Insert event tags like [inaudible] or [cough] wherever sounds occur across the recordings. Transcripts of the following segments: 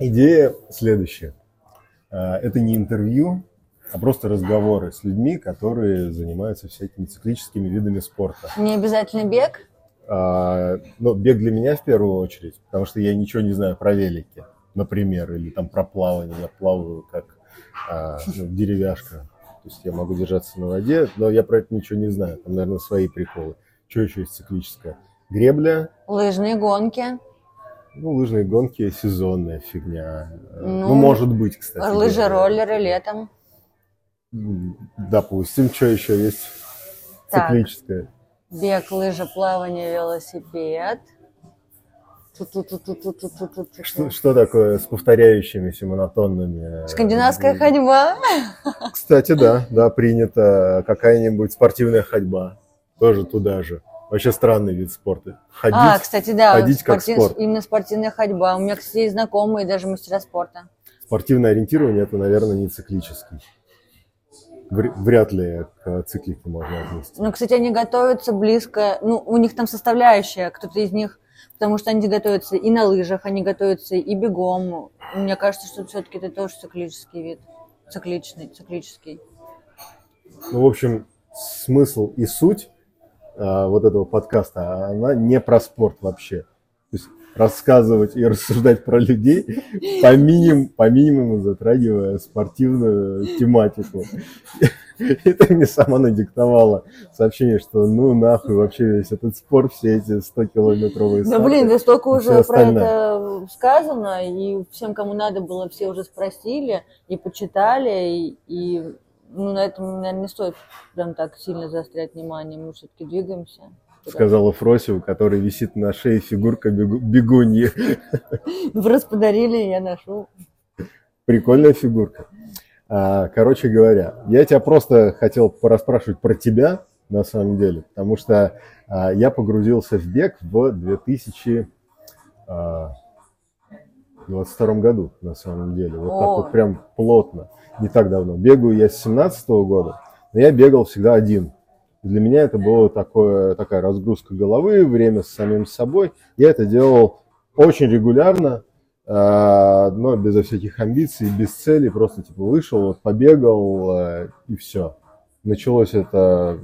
Идея следующая. А, Это не интервью, а просто разговоры с людьми, которые занимаются всякими циклическими видами спорта. Не обязательно бег? А, Ну, бег для меня в первую очередь, потому что я ничего не знаю про велики, например, или там про плавание. Я плаваю как а, ну, деревяшка. То есть я могу держаться на воде, но я про это ничего не знаю. Там, наверное, свои приколы. Что еще есть циклическое? Гребля, Лыжные гонки, ну, лыжные гонки сезонная фигня. Ну, Ну, может быть, кстати. лыжи, говоря. роллеры летом. Допустим, что еще есть Так. циклическое? Бег, лыжа, плавание, велосипед. Что, что такое с повторяющимися монотонными? э, Скандинавская ходьба. Кстати, да, да, принято какая-нибудь спортивная ходьба. Тоже туда же. Вообще странный вид спорта. Ходить. А, кстати, да, ходить как спортив- спорт. именно спортивная ходьба. У меня, кстати, есть знакомые, даже мастера спорта. Спортивное ориентирование это, наверное, не циклический. Вр- Вряд ли к циклике можно отнести. Ну, кстати, они готовятся близко, ну, у них там составляющая, кто-то из них, потому что они готовятся и на лыжах, они готовятся и бегом. Мне кажется, что все-таки это тоже циклический вид. Цикличный, циклический. Ну, в общем, смысл и суть вот этого подкаста, она не про спорт вообще. То есть рассказывать и рассуждать про людей, по, минимуму, по минимуму затрагивая спортивную тематику. Это мне сама надиктовала сообщение, что ну нахуй вообще весь этот спорт, все эти 100-километровые Да, блин, да столько и уже про остальное. это сказано, и всем, кому надо было, все уже спросили и почитали, и, и, ну, на этом, наверное, не стоит прям так сильно заострять внимание, мы все-таки двигаемся. сказала Фроси, у которой висит на шее фигурка бегу- бегуньи. Раз подарили, я ношу. Прикольная фигурка. А, Короче говоря, я тебя просто хотел порасспрашивать про тебя, на самом деле, потому что а, я погрузился в бег в 2022 году, на самом деле. Вот так О. вот прям плотно, не так давно. Бегаю я с 17 года, но я бегал всегда один. Для меня это была такое, такая разгрузка головы, время с самим собой. Я это делал очень регулярно, а, но безо всяких амбиций, без цели, просто типа вышел, вот побегал а, и все. Началось это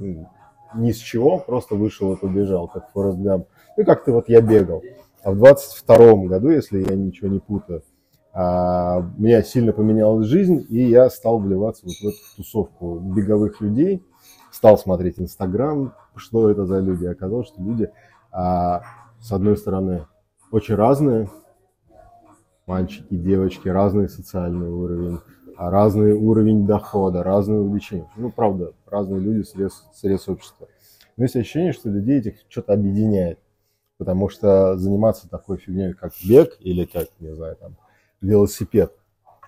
ни с чего, просто вышел и побежал, как Форест Гамп. Ну как-то вот я бегал. А в 22 году, если я ничего не путаю, а, меня сильно поменялась жизнь, и я стал вливаться вот в эту тусовку беговых людей, стал смотреть Инстаграм, что это за люди. Оказалось, что люди, а, с одной стороны, очень разные, мальчики, девочки, разный социальный уровень, а разный уровень дохода, разные увлечения. Ну, правда, разные люди срез, срез общества. Но есть ощущение, что людей этих что-то объединяет. Потому что заниматься такой фигней, как бег или как, не знаю, там, велосипед,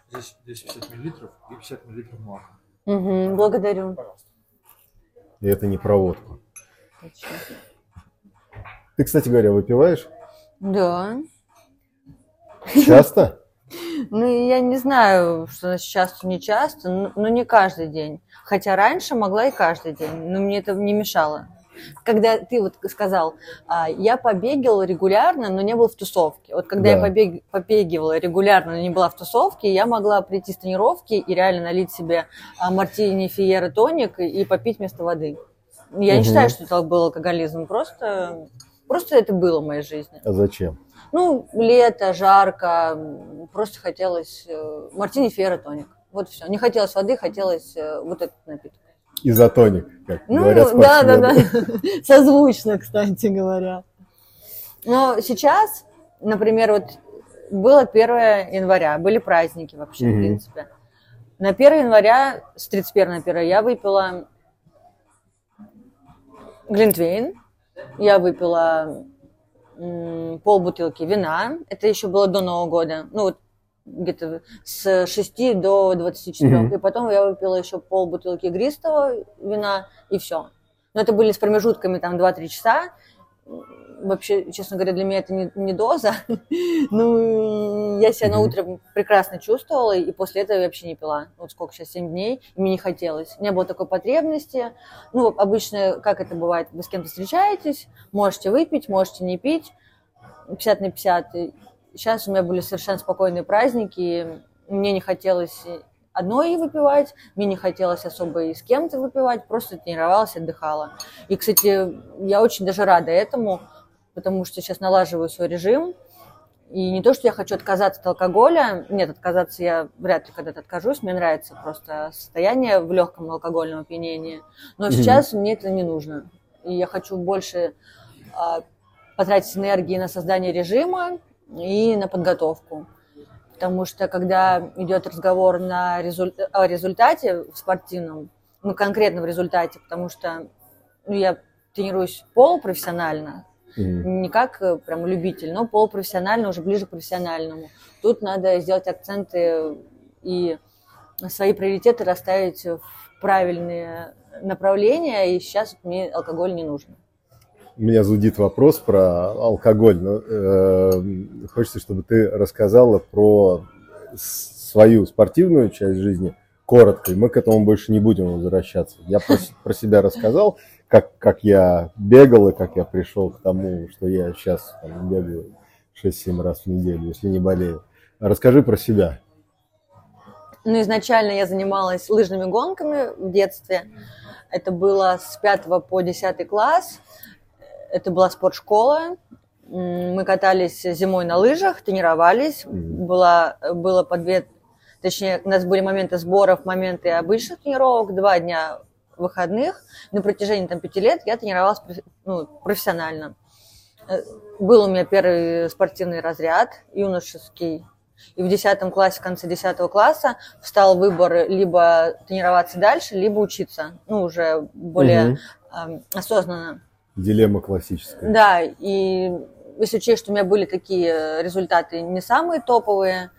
Здесь 250 миллилитров и 50 миллилитров молока. Мгм, благодарю. Пожалуйста. и это не проводка. Ты, кстати говоря, выпиваешь Да. часто? [laughs] Ну, я не знаю, что значит часто, не часто, но, но не каждый день. Хотя раньше могла и каждый день, но мне это не мешало. Когда ты вот сказал, а, я побегал регулярно, но не был в тусовке. Вот когда я Да. побег, побегивала регулярно, но не была в тусовке, я могла прийти с тренировки и реально налить себе а, мартини, фиера, тоник и, попить вместо воды. Я не Мгм. считаю, что это был алкоголизм, просто, просто это было в моей жизни. А зачем? Ну, лето, жарко, просто хотелось э, мартини фиера тоник. Вот все. Не хотелось воды, хотелось э, вот этот напиток. Изотоник, как Ну, говорят да, да, да. [laughs] Созвучно, кстати говоря. Но сейчас, например, вот было 1 января, были праздники вообще, в Мгм. принципе. На 1 января, с 31 на 1 я выпила глинтвейн, я выпила м, полбутылки вина, это еще было до Нового года, ну вот где-то с 6 до 24. Мгм. И потом я выпила еще полбутылки игристого вина, и все. Но это были с промежутками там 2-3 часа. Вообще, честно говоря, для меня это не, не доза. [laughs] ну, я себя на утро прекрасно чувствовала, и после этого я вообще не пила. Вот сколько сейчас, 7 дней, и мне не хотелось. Не было такой потребности. Ну, обычно, как это бывает, вы с кем-то встречаетесь, можете выпить, можете не пить, 50 на 50, и, сейчас у меня были совершенно спокойные праздники, мне не хотелось одной выпивать, мне не хотелось особо и с кем-то выпивать, просто тренировалась, отдыхала. И, кстати, я очень даже рада этому, потому что сейчас налаживаю свой режим, и не то, что я хочу отказаться от алкоголя, нет, отказаться я вряд ли когда-то откажусь, мне нравится просто состояние в легком алкогольном опьянении, но сейчас mm-hmm. мне это не нужно. И я хочу больше а, потратить энергии на создание режима и на подготовку потому что когда идет разговор на результ... о результате в спортивном, ну, конкретно в результате, потому что ну, я тренируюсь полупрофессионально, mm-hmm. не как э, прям любитель, но полупрофессионально, уже ближе к профессиональному. Тут надо сделать акценты и свои приоритеты расставить в правильные направления, и сейчас мне алкоголь не нужен меня зудит вопрос про алкоголь, но э, хочется, чтобы ты рассказала про свою спортивную часть жизни коротко, и мы к этому больше не будем возвращаться. Я про, про себя рассказал, как, как я бегал и как я пришел к тому, что я сейчас там, бегаю 6-7 раз в неделю, если не болею. Расскажи про себя. Ну, изначально я занималась лыжными гонками в детстве. Это было с 5 по 10 класс. Это была спортшкола. Мы катались зимой на лыжах, тренировались. Была, было по две, точнее, у нас были моменты сборов, моменты обычных тренировок, два дня выходных. На протяжении там, пяти лет я тренировалась ну, профессионально. Э, был у меня первый спортивный разряд, юношеский. И в 10 классе, в конце 10 класса встал выбор либо тренироваться дальше, либо учиться. Ну, уже более угу. э, осознанно. Дилемма классическая. Да, и если учесть, что у меня были такие результаты не самые топовые,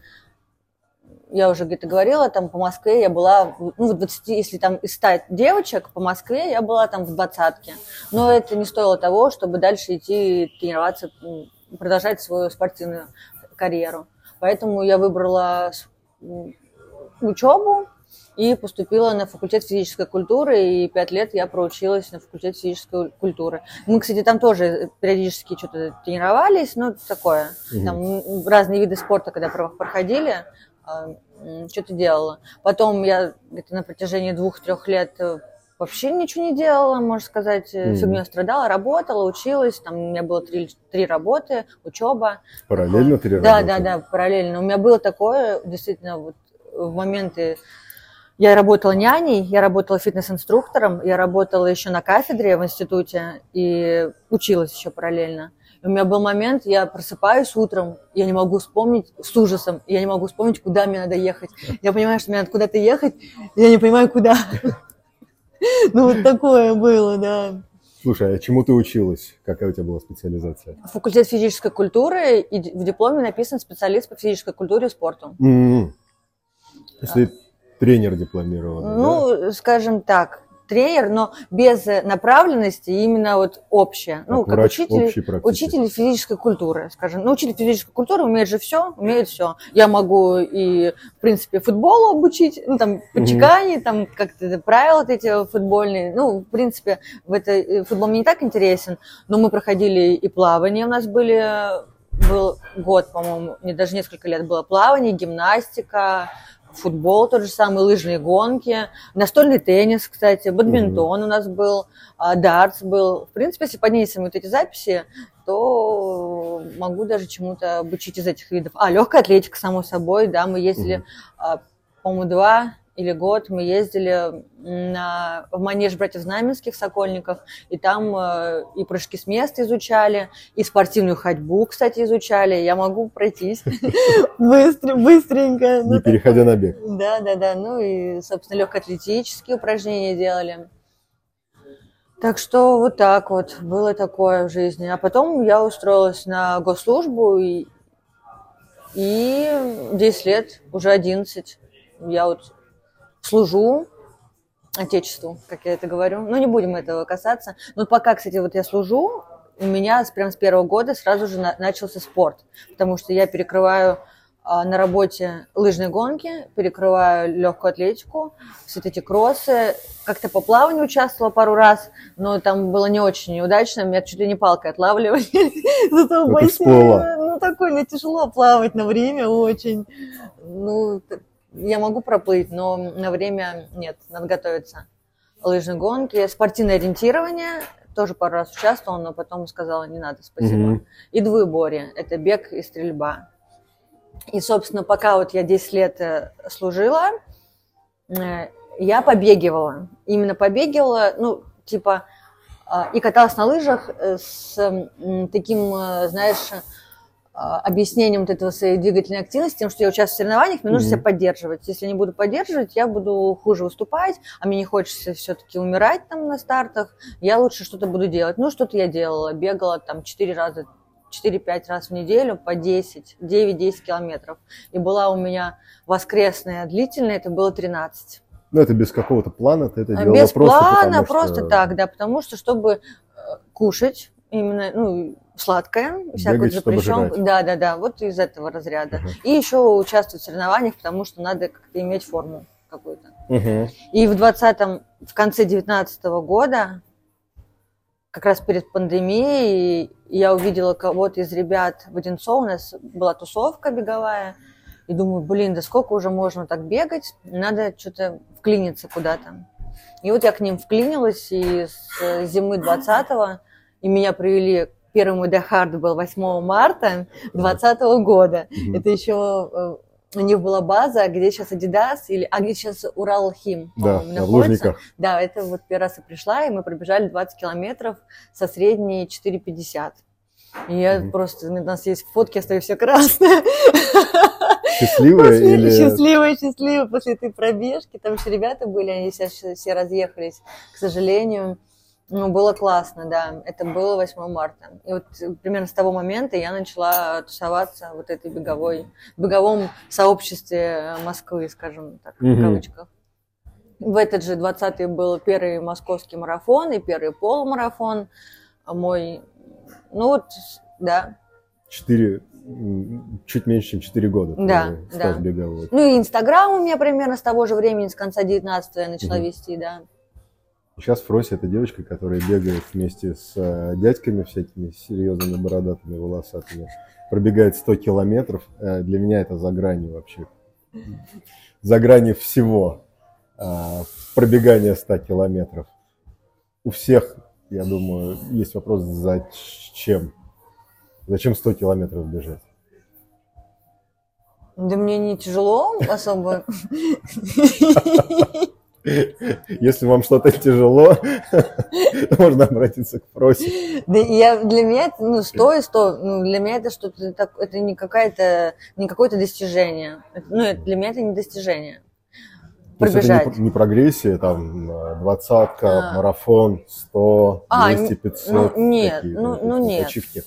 я уже где-то говорила, там по Москве я была, ну, в 20, если там из 100 девочек по Москве, я была там в двадцатке. Но это не стоило того, чтобы дальше идти тренироваться, продолжать свою спортивную карьеру. Поэтому я выбрала учебу, и поступила на факультет физической культуры, и пять лет я проучилась на факультет физической культуры. Мы, кстати, там тоже периодически что-то тренировались, ну, такое. Угу. Там разные виды спорта, когда проходили, а, что-то делала. Потом я где-то на протяжении двух-трех лет э, вообще ничего не делала, можно сказать, mm. фигней страдала, работала, училась, там у меня было три, три работы, учеба. Параллельно три да, работы? Да, да, да, параллельно. У меня было такое, действительно, вот в моменты я работала няней, я работала фитнес-инструктором, я работала еще на кафедре в институте и училась еще параллельно. И у меня был момент, я просыпаюсь утром, я не могу вспомнить, с ужасом, я не могу вспомнить, куда мне надо ехать. Я понимаю, что мне надо куда-то ехать, я не понимаю, куда. [laughs] Ну, вот такое было, да. Слушай, а чему ты училась? Какая у тебя была специализация? Факультет физической культуры, и в дипломе написан специалист по физической культуре и спорту. Mm-hmm. Если Тренер дипломированный, Ну, да? скажем так, тренер, но без направленности именно вот общее. Ну, как, как учитель, учитель физической культуры, скажем. Ну, учитель физической культуры умеет же все, умеет все. Я могу и, в принципе, футболу обучить, ну, там, почекани, угу. там, как-то правила вот эти футбольные. Ну, в принципе, в это, э, футбол мне не так интересен, но мы проходили и плавание у нас были, был год, по-моему, мне даже несколько лет было плавание, гимнастика, футбол тот же самый, лыжные гонки, настольный теннис, кстати, бадминтон mm-hmm. у нас был, а, дартс был. В принципе, если поднять вот эти записи, то могу даже чему-то обучить из этих видов. А, легкая атлетика, само собой, да, мы ездили, mm-hmm. по-моему, два или год мы ездили на, в манеж братьев Знаменских Сокольников, и там э, и прыжки с места изучали, и спортивную ходьбу, кстати, изучали. Я могу пройтись [laughs] быстро, быстренько. Не переходя на бег. Да, да, да. Ну и, собственно, легкоатлетические упражнения делали. Так что вот так вот было такое в жизни. А потом я устроилась на госслужбу, и, и 10 лет, уже 11, я вот служу Отечеству, как я это говорю. Ну, не будем этого касаться. Но пока, кстати, вот я служу, у меня прям с первого года сразу же на, начался спорт, потому что я перекрываю а, на работе лыжные гонки, перекрываю легкую атлетику, все эти кроссы. Как-то по плаванию участвовала пару раз, но там было не очень неудачно, меня чуть ли не палкой отлавливали. [laughs] Ну, такой, ну, тяжело плавать на время очень. Ну, я могу проплыть, но на время нет, надо готовиться. Лыжные гонки, спортивное ориентирование, тоже пару раз участвовала, но потом сказала, не надо, спасибо. Мгм. И двоеборье, это бег и стрельба. И, собственно, пока вот я 10 лет э, служила, э, я побегивала. Именно побегивала, ну, типа, а, и каталась на лыжах э, с таким, э, знаешь, объяснением вот этого своей двигательной активности, тем, что я участвую в соревнованиях, мне нужно Мгм. себя поддерживать. Если я не буду поддерживать, я буду хуже выступать, а мне не хочется все-таки умирать там на стартах, я лучше что-то буду делать. Ну, что-то я делала, бегала там 4 раза 4-5 раз в неделю по 10, 9-10 километров. И была у меня воскресная длительная, это было 13. Ну, это без какого-то плана, ты это А делала Без просто плана, потому, просто что так, да, потому что, чтобы э, кушать именно, ну, сладкое, всякую запрещенку. Да, да, да, вот из этого разряда. Ага. И еще участвовать в соревнованиях, потому что надо как-то иметь форму какую-то. Мгм. И в 20 в конце 19 года, как раз перед пандемией, я увидела кого-то из ребят в Одинцово, у нас была тусовка беговая, и думаю, блин, да сколько уже можно так бегать, надо что-то вклиниться куда-то. И вот я к ним вклинилась, и с зимы 20-го, и меня привели, первый мой Дахард был 8 марта 20 года. Мгм. Это еще э, у них была база, где сейчас Adidas, или, а где сейчас Урал Хим, Да, да, в находится. Лужниках. Да, это вот первый раз я пришла, и мы пробежали 20 километров со средней 4,50. И я Мгм. просто, у нас есть фотки, я стою вся красная. Счастливая После- или... Счастливая, счастливая после этой пробежки. Там еще ребята были, они сейчас все разъехались, к сожалению. Ну, было классно, да. Это было 8 марта. И вот примерно с того момента я начала тусоваться вот этой беговой, беговом сообществе Москвы, скажем так, в кавычках. В этот же 20-й был первый московский марафон и первый полумарафон. Мой, ну вот, да, Четыре, чуть меньше, чем 4 года. Да, да. беговой. Ну и Инстаграм у меня примерно с того же времени, с конца 19 я начала Мгм. вести, да. Сейчас Фрося это девочка, которая бегает вместе с э, дядьками всякими серьезными, бородатыми, волосатыми. Пробегает 100 километров. Э, для меня это за гранью вообще. За гранью всего. А, пробегание 100 километров. У всех, я думаю, есть вопрос, зачем? Зачем 100 километров бежать? Да мне не тяжело особо. [laughs] [laughs] Если вам что-то тяжело, [laughs] можно обратиться к Фросе. Да я, для меня ну, 100 и 100, ну, для меня это что-то, так, это не какая-то, не какое-то достижение. Ну, для меня это не достижение. Есть это не, Пробежать. не прогрессия, там, э, двадцатка, А. марафон, 100, А, 200, н- 500. ну, нет, какие-то ну- ну, эти нет. ачивки.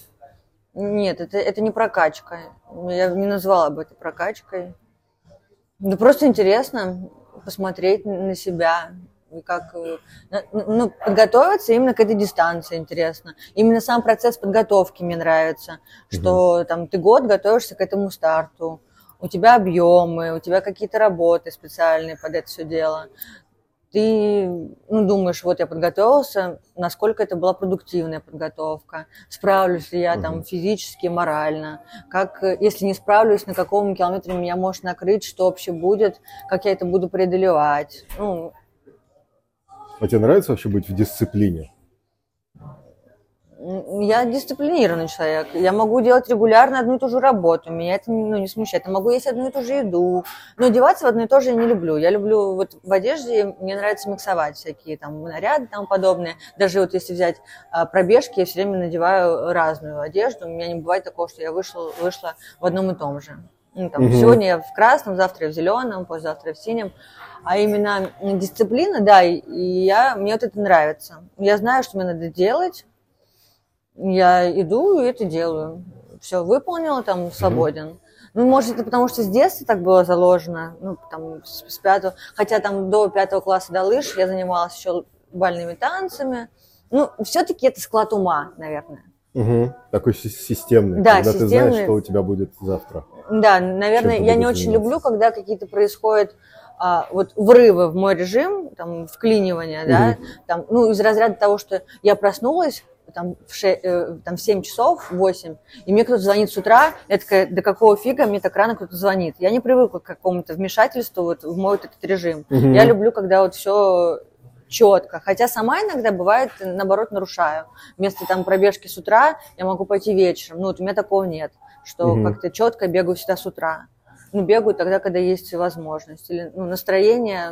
Нет, это, это не прокачка. Я не назвала бы это прокачкой. Да просто интересно посмотреть на себя. И как, э, на- ну, подготовиться именно к этой дистанции интересно. Именно сам процесс подготовки мне нравится. Что там ты год готовишься к этому старту. У тебя объемы, у тебя какие-то работы специальные под это все дело. Ты ну, думаешь, вот я подготовился, насколько это была продуктивная подготовка, справлюсь ли я там физически, морально, как, э, если не справлюсь, на каком километре меня может накрыть, что вообще будет, как я это буду преодолевать. Ну, А тебе нравится вообще быть в дисциплине? Я дисциплинированный человек. Я могу делать регулярно одну и ту же работу. Меня это ну, не смущает. Я могу есть одну и ту же еду. Но одеваться в одно и то же я не люблю. Я люблю вот в одежде, мне нравится миксовать всякие там наряды и тому подобное. Даже вот если взять а, пробежки, я все время надеваю разную одежду. У меня не бывает такого, что я вышла, вышла в одном и том же. Ну, там, Мгм. Сегодня я в красном, завтра я в зеленом, послезавтра я в синем. А именно дисциплина, да, и и я, мне вот это нравится. Я знаю, что мне надо делать, я иду и это делаю. Все выполнила, там, свободен. Ну, может, это потому, что с детства так было заложено, ну, там, с, с пятого, хотя там до пятого класса до лыж я занималась еще бальными танцами. Ну, все-таки это склад ума, наверное. Угу. Такой си- системный, Да, когда ты системный. знаешь, что у тебя будет завтра. Да, наверное, ты я не очень люблю, когда какие-то происходят а, вот врывы в мой режим, там, вклинивания, да, там, ну, из разряда того, что я проснулась, там в, ше- э, там в 7 часов, в 8, и мне кто-то звонит с утра, я такая, да какого фига мне так рано кто-то звонит? Я не привыкла к какому-то вмешательству вот в мой вот этот режим. Мгм. Я люблю, когда вот все четко. Хотя сама иногда бывает, наоборот, нарушаю. Вместо там пробежки с утра я могу пойти вечером. Ну, вот у меня такого нет, что Мгм. как-то четко бегаю всегда с утра. Ну, бегаю тогда, когда есть возможность. Или ну, настроение...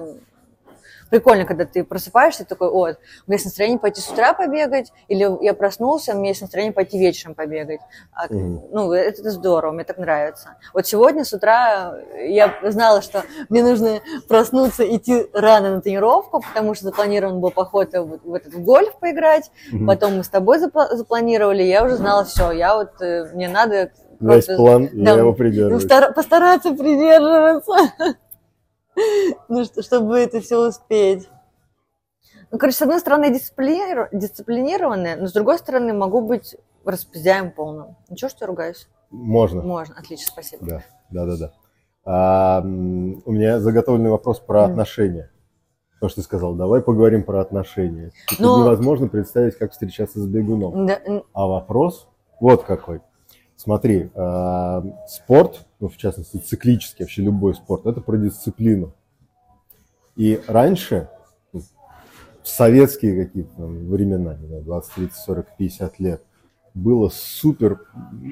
Прикольно, когда ты просыпаешься, такой, о, у меня есть настроение пойти с утра побегать, или я проснулся, у меня есть настроение пойти вечером побегать. А, Мгм. Ну, это, это здорово, мне так нравится. Вот сегодня с утра я знала, что мне нужно проснуться, идти рано на тренировку, потому что запланирован был поход в, в этот в гольф поиграть. Мгм. Потом мы с тобой запла- запланировали, я уже знала все, я вот, э, мне надо просто, план, да, я его придерживаюсь. стара- постараться придерживаться, [laughs] [laughs] ну, что- чтобы это все успеть. Ну, короче, с одной стороны, дисциплинир- дисциплинированная, но с другой стороны, могу быть распиздяем полным. Ничего, что я ругаюсь? Можно. Можно, отлично, спасибо. Да, да, да, да. А, у меня заготовленный вопрос про Мгм. отношения. То, что ты сказал, давай поговорим про отношения. Тут Ну- невозможно представить, как встречаться с бегуном. Да, А вопрос вот какой. Смотри, а, спорт, ну, в частности, циклический, вообще любой спорт, это про дисциплину. И раньше, ну, в советские какие-то времена, не знаю, 20, 30, 40, 50 лет, было супер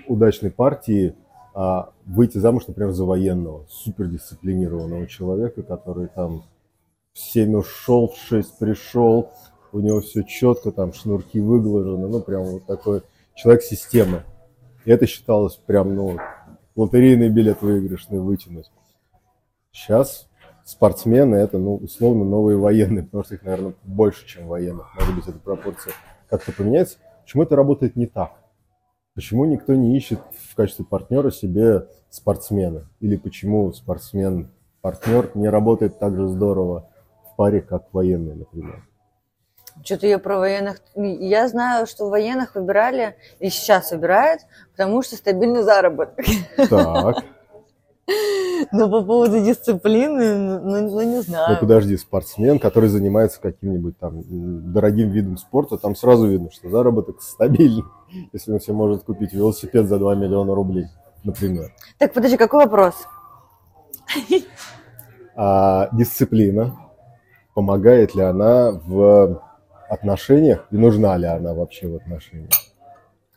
удачной партии а, выйти замуж, например, за военного, супер дисциплинированного человека, который там в 7 ушел, в 6 пришел, у него все четко, там шнурки выглажены, ну, прям вот такой человек системы. И это считалось прям, ну, лотерейный билет выигрышный вытянуть. Сейчас спортсмены это, ну, условно, новые военные, потому что их, наверное, больше, чем военных. Может быть, эта пропорция как-то поменяется. Почему это работает не так? Почему никто не ищет в качестве партнера себе спортсмена? Или почему спортсмен-партнер не работает так же здорово в паре, как военный, например? Что-то я про военных... Я знаю, что военных выбирали, и сейчас выбирают, потому что стабильный заработок. Так, [laughs] Но по поводу дисциплины, ну, ну, не ну знаю. подожди, спортсмен, который занимается каким-нибудь там дорогим видом спорта, там сразу видно, что заработок стабильный, [laughs] если он себе может купить велосипед за 2 миллиона рублей, например. Так, подожди, какой вопрос? А дисциплина, помогает ли она в отношениях и нужна ли она вообще в отношениях?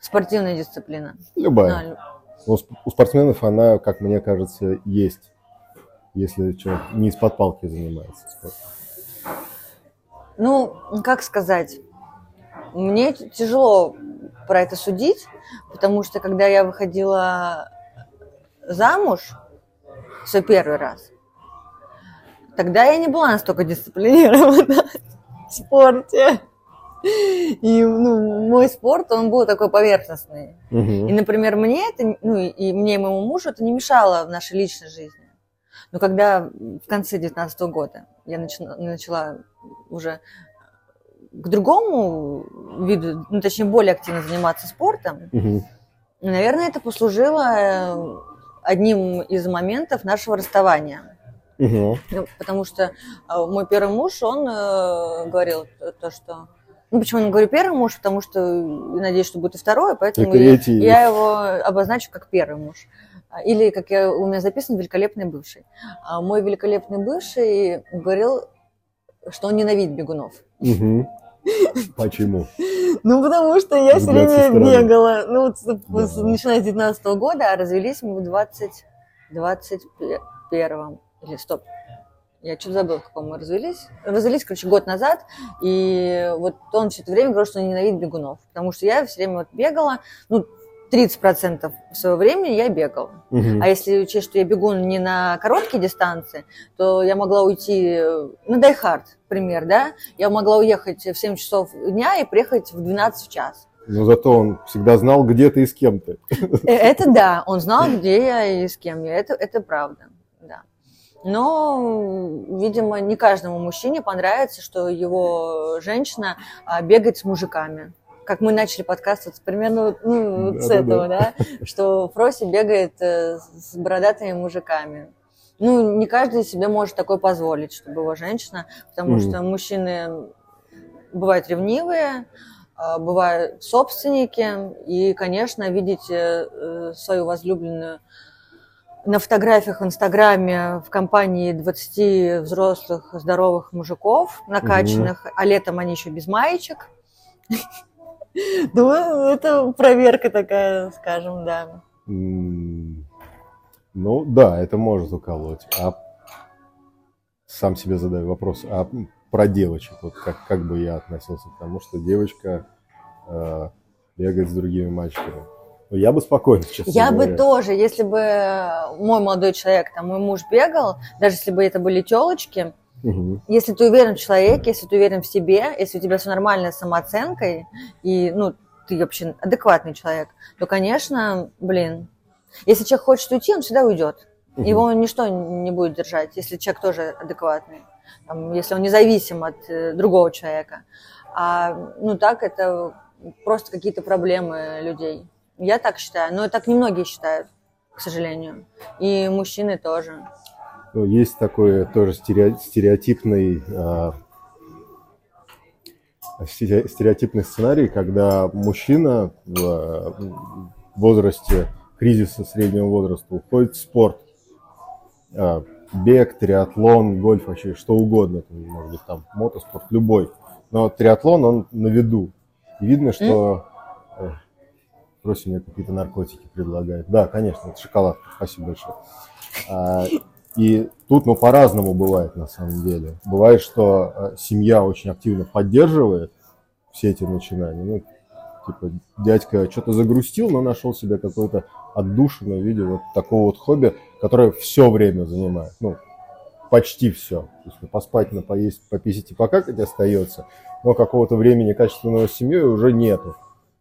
Спортивная дисциплина. Любая. А, лю- У сп- у спортсменов она, как мне кажется, есть, если человек не из-под палки занимается спортом. Ну, как сказать, мне тяжело про это судить, потому что когда я выходила замуж свой первый раз, тогда я не была настолько дисциплинирована спорте. И ну, мой спорт, он был такой поверхностный. И, Мгм. например, мне это, ну, и- и мне, и моему мужу это не мешало в нашей личной жизни. Но когда в конце 19 года я начала, начала уже к другому виду, ну, точнее, более активно заниматься спортом, Мгм. наверное, это послужило э, одним из моментов нашего расставания. Ну, потому что э, мой первый муж, он э, говорил то, то, что... Ну, почему я говорю первый муж? Потому что я надеюсь, что будет и второй, поэтому И я, третий. я его обозначу как первый муж. А, Или, как я, у меня записан, великолепный бывший. А мой великолепный бывший говорил, что он ненавидит бегунов. Мгм. Почему? [laughs] Ну, потому что я все время бегала. Ну, вот начиная с 19 года, а развелись мы в 20, 21 или стоп. Я что-то забыла, в каком мы развелись. Развелись, короче, год назад. И вот он все это время говорил, что он ненавидит бегунов. Потому что я все время вот бегала, ну, 30% своего времени я бегала. Мгм. А если учесть, что я бегу не на короткие дистанции, то я могла уйти э, на Дайхард, пример, да? Я могла уехать в 7 часов дня и приехать в 12 в час. Но зато он всегда знал, где ты и с кем ты. Э, Это да, он знал, где я и с кем я. Это, это правда, да. Но, видимо, не каждому мужчине понравится, что его женщина а, бегает с мужиками. Как мы начали подкаст вот примерно ну, вот с Да-да-да. этого, да, что Фроси бегает э, с бородатыми мужиками. Ну, не каждый себе может такое позволить, чтобы его женщина, потому Мгм. что мужчины бывают ревнивые, а, бывают собственники, и, конечно, видеть э, свою возлюбленную на фотографиях в Инстаграме в компании 20 взрослых здоровых мужиков накачанных, а летом они еще без маечек. [laughs] Ну, это проверка такая, скажем, да. Ну да, это может уколоть. А сам себе задаю вопрос, а про девочек, вот как, как бы я относился к тому, что девочка э, бегает с другими мальчиками? Ну, я бы спокойно, честно Я бы говоря. тоже, если бы мой молодой человек, там, мой муж бегал, даже если бы это были телочки, Мгм. если ты уверен в человеке, если ты уверен в себе, если у тебя все нормально с самооценкой, и, ну, ты вообще адекватный человек, то, конечно, блин, если человек хочет уйти, он всегда уйдет. Мгм. Его ничто не будет держать, если человек тоже адекватный, там, если он независим от э, другого человека. А, ну, так это просто какие-то проблемы людей. Я так считаю, но так немногие считают, к сожалению. И мужчины тоже. Ну, Есть такой тоже стерео- стереотипный, а, стере- стереотипный сценарий, когда мужчина в возрасте кризиса среднего возраста уходит в спорт. А, Бег, триатлон, гольф, вообще что угодно, может быть там мотоспорт, любой. Но триатлон, он на виду. И видно, что... э, Просим мне какие-то наркотики предлагает. Да, конечно, это шоколад. Спасибо большое. А, И тут, ну, по-разному бывает на самом деле. Бывает, что э, семья очень активно поддерживает все эти начинания. Ну, типа, дядька что-то загрустил, но нашел себе какое-то отдушину в вот такого вот хобби, которое все время занимает. Ну, почти все. То есть ну, поспать, на поесть, пописать и покакать остается, но какого-то времени качественного с семьей уже нету.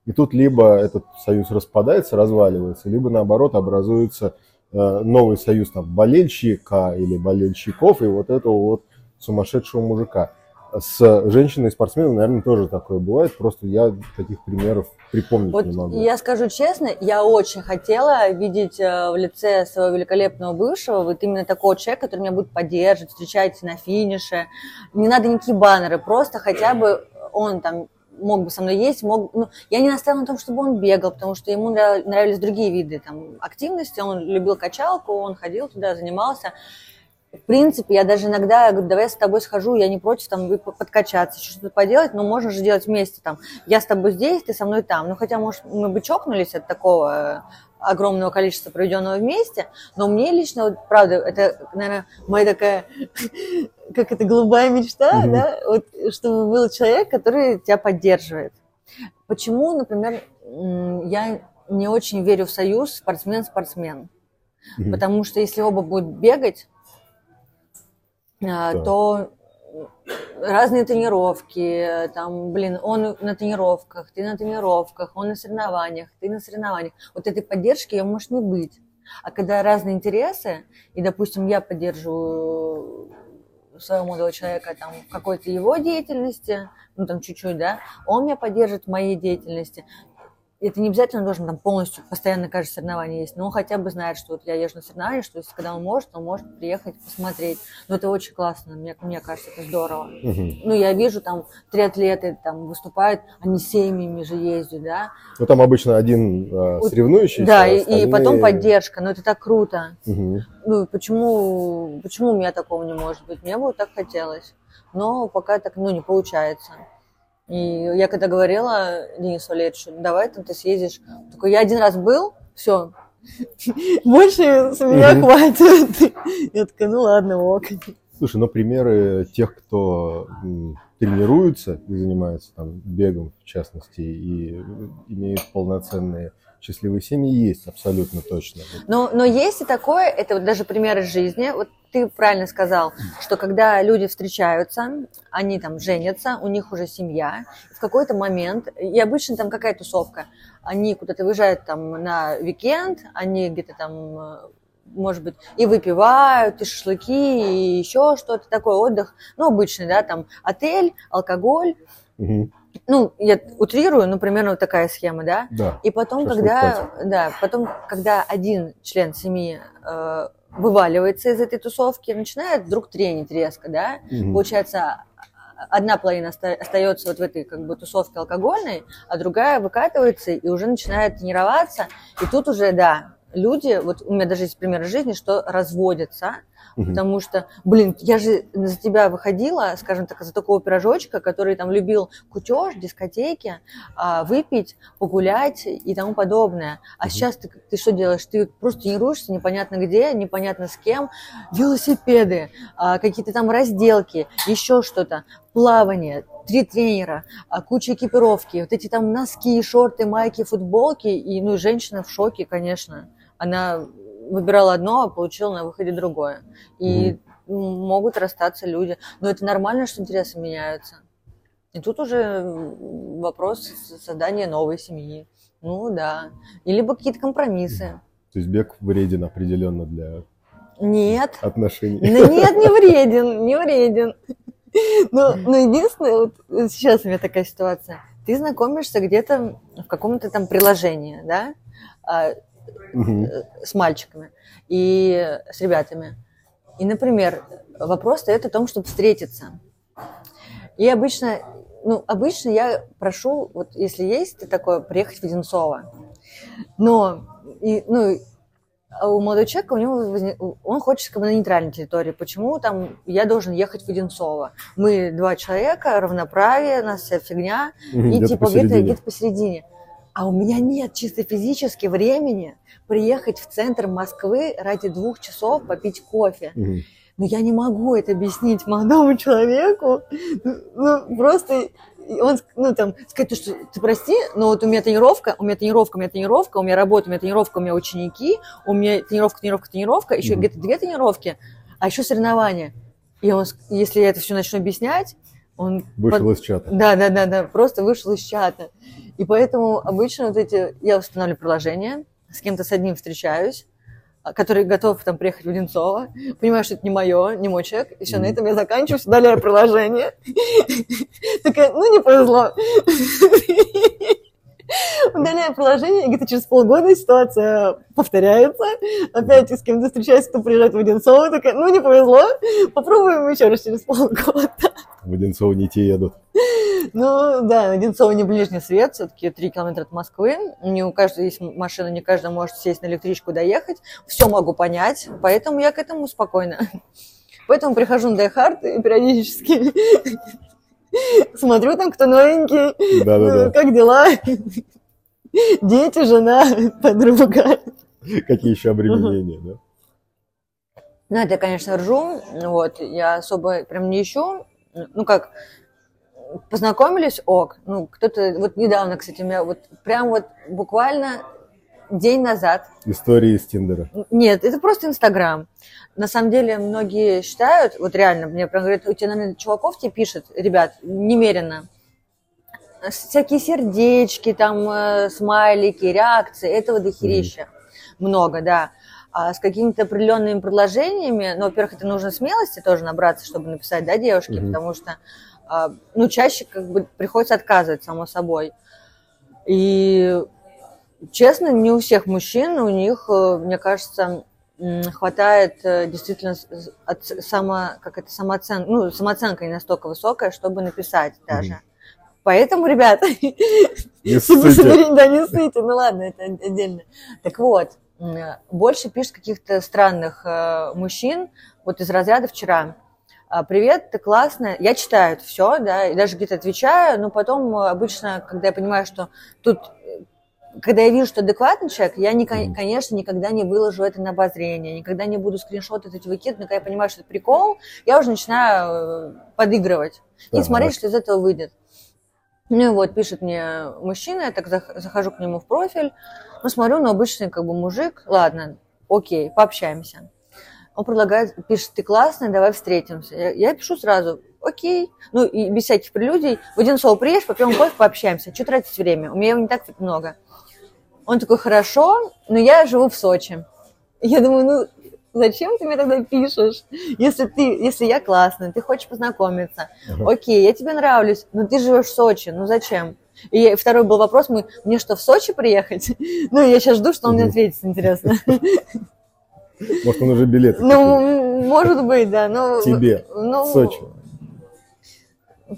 И тут либо этот союз распадается, разваливается, либо наоборот образуется э, новый союз там, болельщика или болельщиков и вот этого вот сумасшедшего мужика. С женщиной-спортсменом, наверное, тоже такое бывает, просто я таких примеров припомнить Вот не могу. я скажу честно, я очень хотела видеть э, в лице своего великолепного бывшего вот именно такого человека, который меня будет поддерживать, встречать на финише. Не надо никакие баннеры, просто хотя бы он там мог бы со мной есть, мог, ну, я не настаивала на том, чтобы он бегал, потому что ему нрав- нравились другие виды там, активности, он любил качалку, он ходил туда, занимался. В принципе, я даже иногда говорю, давай я с тобой схожу, я не против там подкачаться, что-то поделать, но можно же делать вместе там. Я с тобой здесь, ты со мной там. Ну, хотя, может, мы бы чокнулись от такого э, огромного количества проведенного вместе, но мне лично, вот, правда, это, наверное, моя такая, как это, голубая мечта, Мгм. да, вот, чтобы был человек, который тебя поддерживает. Почему, например, я не очень верю в союз спортсмен-спортсмен? Мгм. Потому что если оба будут бегать, а, Так. то разные тренировки, там, блин, он на тренировках, ты на тренировках, он на соревнованиях, ты на соревнованиях. Вот этой поддержки ее может не быть. А когда разные интересы, и, допустим, я поддерживаю своего молодого человека там, в какой-то его деятельности, ну, там, чуть-чуть, да, он меня поддержит в моей деятельности, это не обязательно должен там полностью постоянно каждое соревнование есть, но он хотя бы знает, что вот я езжу на соревнования, что если когда он может, он может приехать посмотреть. Но это очень классно, мне, мне кажется, это здорово. Ну, я вижу, там, триатлеты там выступают, они семьями же ездят, да. Ну, там обычно один э, соревнующийся, да, а и, и остальные- потом поддержка, ну, это так круто. Ну, почему, почему у меня такого не может быть? Мне бы вот так хотелось. Но пока так, ну, не получается. И я когда говорила Денису Валерьевичу, давай там ты съездишь. Такой, я один раз был, все. [laughs] Больше с меня хватит. [laughs] Я такая, ну ладно, ок. Слушай, ну примеры тех, кто тренируется и занимается там бегом, в частности, и имеют полноценные счастливые семьи, есть абсолютно точно. Но, но есть и такое, это вот даже пример из жизни. Вот ты правильно сказал, что когда люди встречаются, они там женятся, у них уже семья, в какой-то момент, и обычно там какая тусовка, они куда-то выезжают там на уикенд, они где-то там, э, может быть, и выпивают, и шашлыки, и еще что-то такое, отдых, ну, обычный, да, там отель, алкоголь, Мгм. Ну, я утрирую, ну, примерно вот такая схема, да, Да. и потом, Шашлык когда, да, потом, когда один член семьи э, вываливается из этой тусовки, начинает вдруг тренить резко, да, Мгм. получается, одна половина оста- остается вот в этой как бы тусовке алкогольной, а другая выкатывается и уже начинает тренироваться. И тут уже, да, люди, вот у меня даже есть пример из жизни, что разводятся, Мгм. потому что, блин, я же за тебя выходила, скажем так, за такого пирожочка, который там любил кутеж, дискотеки, а, выпить, погулять и тому подобное. А Мгм. сейчас ты, ты что делаешь? Ты просто тренируешься непонятно где, непонятно с кем, велосипеды, а, какие-то там разделки, еще что-то, плавание, три тренера, а, куча экипировки, вот эти там носки, шорты, майки, футболки, и ну, женщина в шоке, конечно. Она выбирала одно, а получила на выходе другое. И м, могут расстаться люди. Но это нормально, что интересы меняются. И тут уже вопрос создания новой семьи. Ну да. И либо какие-то компромиссы. То есть бег вреден определенно для Нет. отношений. Да нет, не вреден, не вреден. Но, но единственное, вот сейчас у меня такая ситуация. Ты знакомишься где-то в каком-то там приложении, да, Мгм. с мальчиками и с ребятами. И, например, вопрос стоит о том, чтобы встретиться. И обычно, ну, обычно я прошу, вот если есть такое, приехать в Одинцово. Но, и, ну, а у молодого человека, у него он хочет как бы на нейтральной территории. Почему там я должен ехать в Одинцово? Мы два человека, равноправие, у нас вся фигня. И где-то типа где-то где посередине. А у меня нет чисто физически времени приехать в центр Москвы ради двух часов попить кофе. Мгм. Но я не могу это объяснить молодому человеку. Ну, просто и он, ну, там, сказать, то, что ты прости, но вот у меня тренировка, у меня тренировка, у меня тренировка, у меня работа, у меня тренировка, у меня ученики, у меня тренировка, тренировка, тренировка, еще Мгм. где-то две тренировки, а еще соревнования. И он, если я это все начну объяснять, он Вышел под- из чата. да, да, да, да, просто вышел из чата. И поэтому обычно вот эти, я устанавливаю приложение, с кем-то с одним встречаюсь, а, который готов там приехать в Одинцово, понимаю, что это не мое, не мой человек, и все, на Мгм. этом я заканчиваю, удаляю приложение. [laughs] Такая, ну не повезло. [laughs] Удаляю приложение, и где-то через полгода ситуация повторяется. Опять с кем-то встречаюсь, кто приезжает в Одинцово, такая, ну не повезло, попробуем еще раз через полгода. В Одинцово не те едут. Ну, да, Одинцово не ближний свет, все-таки 3 километра от Москвы. Не у каждого есть машина, не каждый может сесть на электричку, доехать. Все могу понять, поэтому я к этому спокойно. Поэтому прихожу на Дайхард и периодически смотрю там, кто новенький, Да-да-да. ну, как дела, дети, жена, подруга. Какие еще обременения, да? Ну, это я, конечно, ржу, вот, я особо прям не ищу, ну, как, познакомились, ок, ну, кто-то, вот недавно, кстати, у меня вот, прям вот буквально день назад, Истории из Тиндера. нет, это просто Инстаграм. На самом деле, многие считают, вот реально, мне прям говорят, у тебя, наверное, чуваков тебе пишет, ребят, немерено, всякие сердечки, там, э, смайлики, реакции, этого дохерища. Много, да. А с какими-то определенными предложениями, ну, во-первых, это нужно смелости тоже набраться, чтобы написать, да, девушке, Мгм. потому что, а, ну, чаще как бы приходится отказывать, само собой. И, честно, не у всех мужчин, у них, э, мне кажется, хватает э, действительно от само, как это, самооценка, ну, самооценка не настолько высокая, чтобы написать даже. Мгм. Поэтому, ребята, Не [laughs] смотри, да, не ссыте, ну ладно, это отдельно. Так вот, больше пишет каких-то странных э, мужчин, вот из разряда вчера. А, Привет, ты классная. Я читаю это все, да, и даже где-то отвечаю, но потом обычно, когда я понимаю, что тут, когда я вижу, что адекватный человек, я, не, конечно, никогда не выложу это на обозрение, никогда не буду скриншоты эти выкидывать, но когда я понимаю, что это прикол, я уже начинаю э, подыгрывать и Так. смотреть, что из этого выйдет. Ну и вот, пишет мне мужчина, я так зах- захожу к нему в профиль, ну, смотрю, ну, обычный как бы мужик, ладно, окей, пообщаемся. Он предлагает, пишет, ты классная, давай встретимся. Я, я пишу сразу, окей, ну, и без всяких прелюдий. В Одинцово приедешь, попьем кофе, пообщаемся. Что тратить время? У меня его не так много. Он такой, хорошо, но я живу в Сочи. Я думаю, ну, зачем ты мне тогда пишешь? Если ты, если я классная, ты хочешь познакомиться, окей, я тебе нравлюсь, но ты живешь в Сочи, ну зачем? И второй был вопрос, мы, мне что, в Сочи приехать? [laughs] Ну, я сейчас жду, что он мне ответит, интересно. Может, он уже купил? Ну, может быть, да, но... Тебе, ну, Сочи.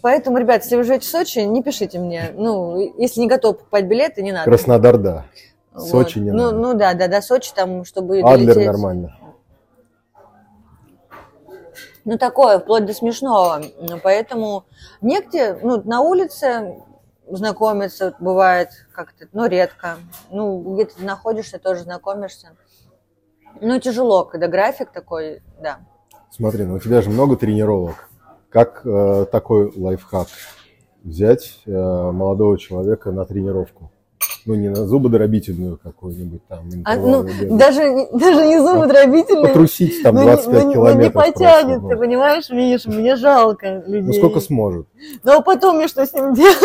Поэтому, ребят, если вы живете в Сочи, не пишите мне. Ну, если не готов покупать билеты, не надо. Краснодар, да. Вот. Сочи не ну, надо. ну да, да, до Сочи там, чтобы Адлер долететь. нормально. Ну, такое, вплоть до смешного. Ну, Поэтому негде, ну, на улице знакомиться бывает как-то, ну, редко. Ну, где ты находишься, тоже знакомишься. Ну, тяжело, когда график такой, да. Смотри, ну у тебя же много тренировок. Как э, такой лайфхак? Взять э, молодого человека на тренировку. Ну, не на зубодробительную какую-нибудь там. А, ну, даже, даже не зубы дробительные. Потрусить там ну, не- 25 ну, не- ну, километров. не просто, потянет, ну. ты понимаешь, Миша, мне жалко людей. Ну, сколько сможет. Ну, а потом мне что с ним делать?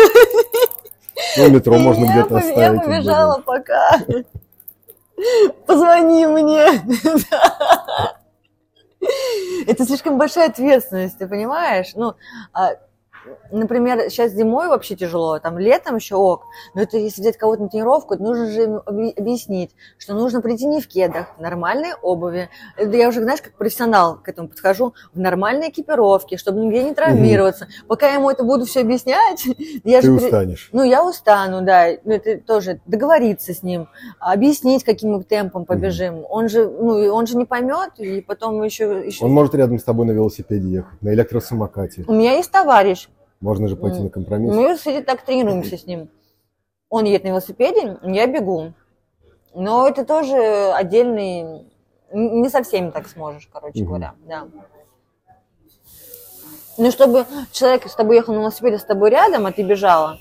Ну, метро можно я, где-то поб- оставить. я побежала пока. Позвони мне. [laughs] [laughs] Это слишком большая ответственность, ты понимаешь? Ну, а, например, сейчас зимой вообще тяжело, там летом еще ок, но это если взять кого-то на тренировку, нужно же объ- объяснить, что нужно прийти не в кедах, в нормальной обуви. Это я уже, знаешь, как профессионал к этому подхожу, в нормальной экипировке, чтобы нигде не травмироваться. Пока я ему это буду все объяснять, [laughs] я Ты же... устанешь. ну, я устану, да. Ну, это тоже договориться с ним, объяснить, каким мы темпом побежим. Он же, ну, он же не поймет, и потом еще, еще... Он может рядом с тобой на велосипеде ехать, на электросамокате. У меня есть товарищ, Можно же пойти на компромисс. мы, кстати, так тренируемся с ним. Он едет на велосипеде, я бегу. Но это тоже отдельный... Не со всеми так сможешь, короче Мгм. говоря, да. Ну, чтобы человек с тобой ехал на велосипеде, с тобой рядом, а ты бежала,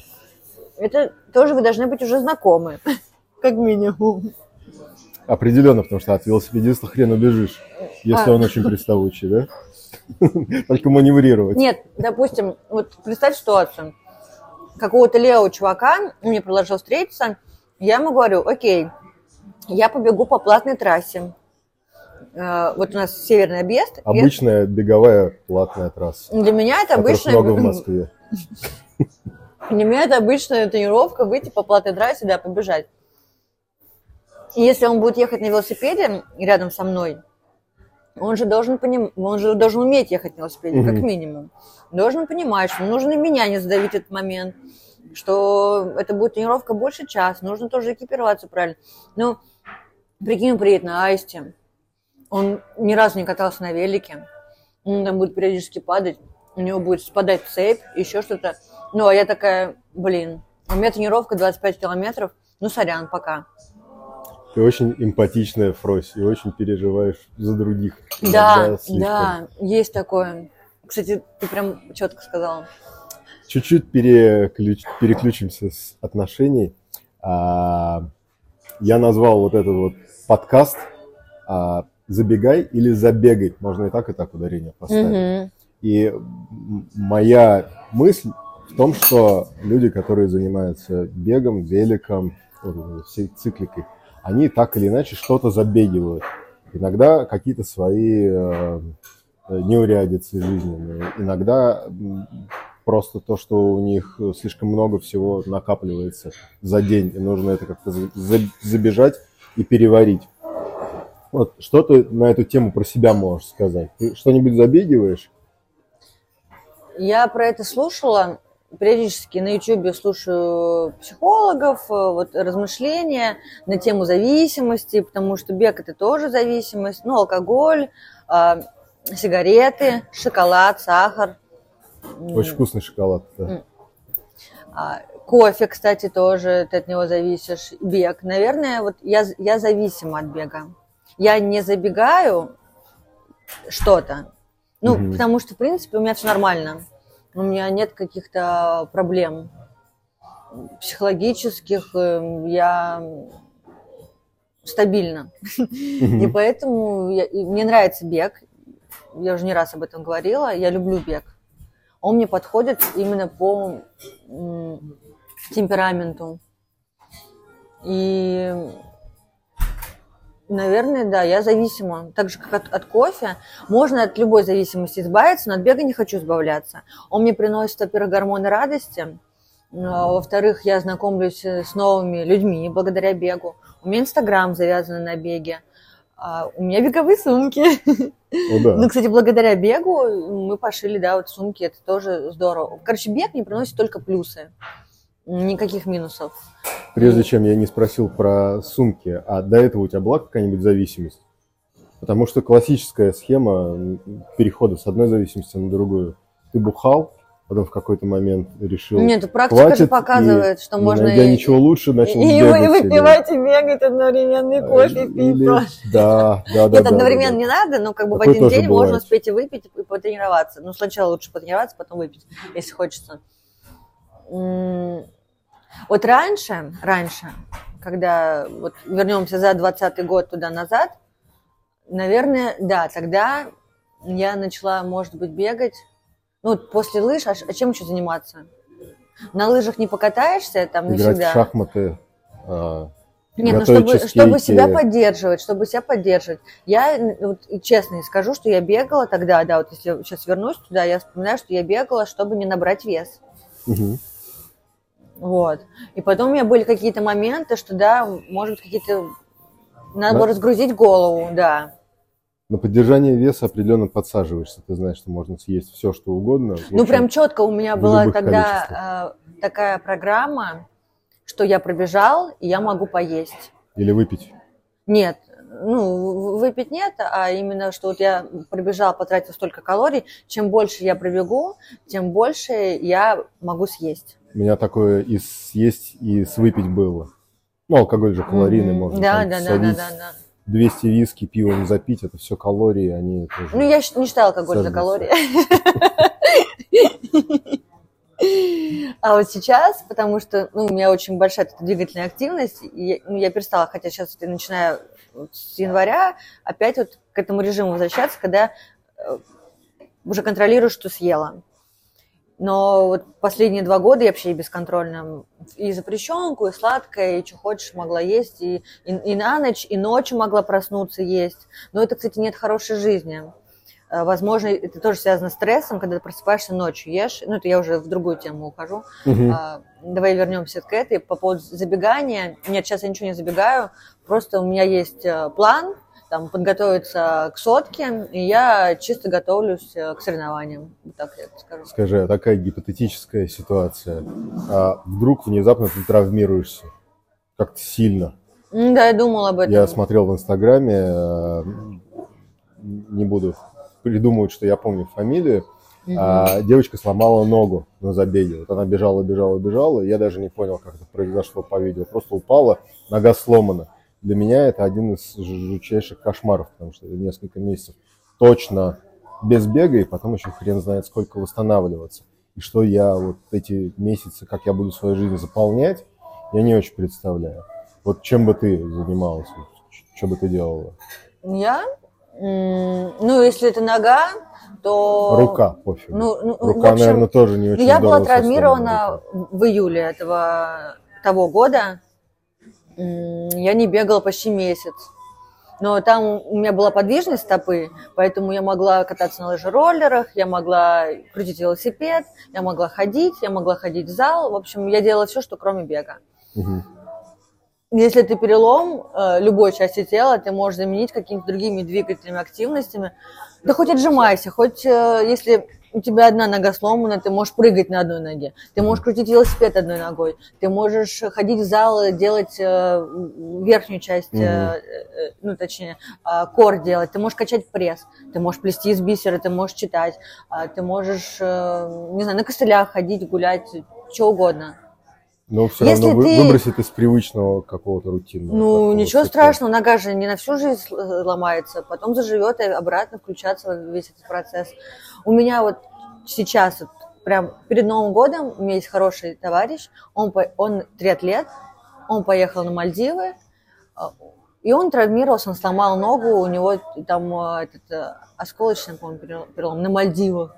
это тоже вы должны быть уже знакомы, [laughs] как минимум. Определенно, потому что от велосипедиста хрен убежишь, если А. он очень приставучий, да? [laughs] Только маневрировать. Нет, допустим, вот представь ситуацию. Какого-то левого чувака мне предложил встретиться, я ему говорю, окей, я побегу по платной трассе. Э, Вот у нас северный объезд. Обычная беговая платная трасса. Для меня это обычная, много в Москве. [laughs] для меня это обычная тренировка, выйти по платной трассе, да, побежать. И если он будет ехать на велосипеде рядом со мной, он же должен поним... он же должен уметь ехать на велосипеде, как минимум. Должен понимать, что нужно и меня не задавить этот момент, что это будет тренировка больше часа, нужно тоже экипироваться правильно. Ну, прикинь, он приедет на Аисте, он ни разу не катался на велике, он там будет периодически падать, у него будет спадать цепь, еще что-то. Ну, а я такая, блин, у меня тренировка 25 километров, ну, сорян, пока. Ты очень эмпатичная, Фрось, и очень переживаешь за других. Да, да, есть такое. Кстати, ты прям четко сказала. Чуть-чуть переключ- переключимся с отношений. А, я назвал вот этот вот подкаст а, «Забегай или забегай». Можно и так, и так ударение поставить. Мгм. И моя мысль в том, что люди, которые занимаются бегом, великом, всей цикликой, они так или иначе что-то забегивают. Иногда какие-то свои э, неурядицы жизненные, иногда просто то, что у них слишком много всего накапливается за день, и нужно это как-то за- за- забежать и переварить. Вот, что ты на эту тему про себя можешь сказать? Ты что-нибудь забегиваешь? Я про это слушала. Периодически на YouTube слушаю психологов, э, вот размышления на тему зависимости, потому что бег это тоже зависимость. Ну, алкоголь, а, сигареты, шоколад, сахар. Очень вкусный шоколад. да. А, Кофе, кстати, тоже ты от него зависишь. Бег. Наверное, вот я, я зависима от бега. Я не забегаю что-то. Ну, Мгм. потому что, в принципе, у меня все нормально. У меня нет каких-то проблем психологических. э, Я стабильна. И поэтому я- и мне нравится бег. Я уже не раз об этом говорила. Я люблю бег. Он мне подходит именно по темпераменту. И, наверное, да, я зависима. Так же, как от, от кофе. Можно от любой зависимости избавиться, но от бега не хочу избавляться. Он мне приносит, во-первых, гормоны радости. а, Во-вторых, я знакомлюсь э, с новыми людьми благодаря бегу. У меня Инстаграм завязан на беге. А, у меня беговые сумки. О, да. Ну, кстати, благодаря бегу мы пошили, да, вот сумки, это тоже здорово. Короче, бег не приносит только плюсы, никаких минусов. Прежде чем я не спросил про сумки, а до этого у тебя была какая-нибудь зависимость? Потому что классическая схема перехода с одной зависимости на другую. Ты бухал, потом в какой-то момент решил, Нет, практика же хватит, показывает, и, что можно найдя и, ничего лучше, начал и, и бегать. или- выпивать, и бегать одновременно, и кофе пить Или- тоже. Да, да, да. Нет, да, одновременно да, не надо, но как бы в Такое один тоже день можно бывает. успеть и выпить, и потренироваться. Ну, сначала лучше потренироваться, потом выпить, если хочется. Вот раньше, раньше, когда вот вернемся за 20 год туда-назад, наверное, да, тогда я начала, может быть, бегать. Ну, вот после лыж, а, а чем еще заниматься? На лыжах не покатаешься, там не Играть всегда. в шахматы, а, Нет, ну чтобы, чтобы себя поддерживать, чтобы себя поддерживать. Я вот, честно скажу, что я бегала тогда, да, вот если сейчас вернусь туда, я вспоминаю, что я бегала, чтобы не набрать вес. Мгм. Вот. И потом у меня были какие-то моменты, что да, может какие-то... Надо Да. было разгрузить голову, да. На поддержание веса определенно подсаживаешься. Ты знаешь, что можно съесть все, что угодно. Ну, общем, прям четко у меня была тогда э, такая программа, что я пробежал, и я могу поесть. Или выпить. Нет, ну, выпить нет, а именно, что вот я пробежал, потратил столько калорий, чем больше я пробегу, тем больше я могу съесть. У меня такое и съесть, и с выпить было. Ну, алкоголь же калорийный, Мгм. можно Да, там да, да, да, садить да, да. 200 виски пивом запить, это все калории, они тоже... Ну, я не считала алкоголь за калории. А вот сейчас, потому что ну, у меня очень большая двигательная активность, и я, ну, я перестала, хотя сейчас я начинаю вот с января опять вот к этому режиму возвращаться, когда э, уже контролирую, что съела. Но вот последние два года я вообще бесконтрольно и запрещенку, и сладкое, и что хочешь могла есть, и, и, и на ночь, и ночью могла проснуться есть. Но это, кстати, нет хорошей жизни. Э, Возможно, это тоже связано с стрессом, когда ты просыпаешься ночью, ешь. Ну, это я уже в другую тему ухожу. Мгм. А, Давай вернемся к этой. По поводу забегания. Нет, сейчас я ничего не забегаю. Просто у меня есть э, план, там, подготовиться к сотке, и я чисто готовлюсь э, к соревнованиям. Так я это скажу. Скажи, а такая гипотетическая ситуация. А вдруг внезапно ты травмируешься? Как-то сильно. Да, я думала об этом. Я смотрел в Инстаграме, э, не буду придумывать, что я помню фамилию, Мгм. а девочка сломала ногу на забеге. Вот она бежала, бежала, бежала, я даже не понял, как это произошло по видео. Просто упала, нога сломана. Для меня это один из жутчайших кошмаров, потому что несколько месяцев точно без бега, и потом еще хрен знает, сколько восстанавливаться. И что я вот эти месяцы, как я буду свою жизнь заполнять, я не очень представляю. Вот чем бы ты занималась, что бы ты делала? Я? Ну, если это нога, то... Рука, пофиг. Ну, ну, Рука, общем, наверное, тоже не Ну, очень я была травмирована в июле этого того года. Я не бегала почти месяц. Но там у меня была подвижность стопы, поэтому я могла кататься на лыжероллерах, я могла крутить велосипед, я могла ходить, я могла ходить в зал. В общем, я делала все, что кроме бега. Мгм. Если ты перелом э, любой части тела, ты можешь заменить какими-то другими двигательными активностями. Да хоть отжимайся, хоть э, если у тебя одна нога сломана, ты можешь прыгать на одной ноге, ты можешь крутить велосипед одной ногой, ты можешь ходить в зал и делать э, верхнюю часть, э, э, ну точнее, э, кор делать, ты можешь качать пресс, ты можешь плести из бисера, ты можешь читать, а, ты можешь, э, не знаю, на костылях ходить, гулять, что угодно. Но все Если равно ты- выбросит из привычного какого-то рутинного. Ну, ничего цикла. страшного, нога же не на всю жизнь ломается, потом заживет и обратно включаться в весь этот процесс. У меня вот сейчас, вот прям перед Новым годом, у меня есть хороший товарищ, он, по- он триатлет, он поехал на Мальдивы, а, и он травмировался, он сломал ногу, у него там а, этот а, осколочный, по-моему, перелом на Мальдивах.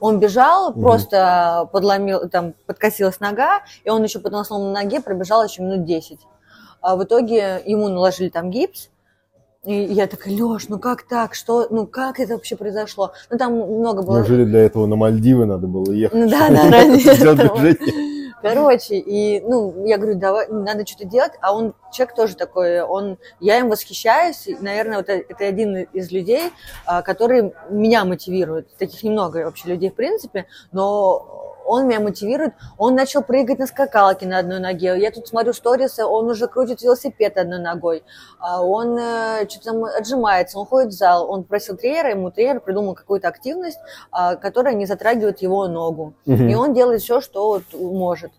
Он бежал, Мгм. просто подломил, там подкосилась нога, и он еще потом на ноге пробежал еще минут 10. А в итоге ему наложили там гипс, и я такая, Леш, ну как так, что, ну как это вообще произошло? Ну там много было... Неужели для этого на Мальдивы надо было ехать? Да, да, ради [laughs] этого. Короче, и, ну, я говорю, давай, надо что-то делать, а он, человек тоже такой, он, я им восхищаюсь, наверное, вот это один из людей, а, который меня мотивирует. Таких немного вообще людей, в принципе, но он меня мотивирует. Он начал прыгать на скакалке на одной ноге. Я тут смотрю сторисы, он уже крутит велосипед одной ногой. А он э, что-то там отжимается, он ходит в зал. Он просил тренера, ему тренер придумал какую-то активность, а, которая не затрагивает его ногу. Угу. И он делает все, что вот может.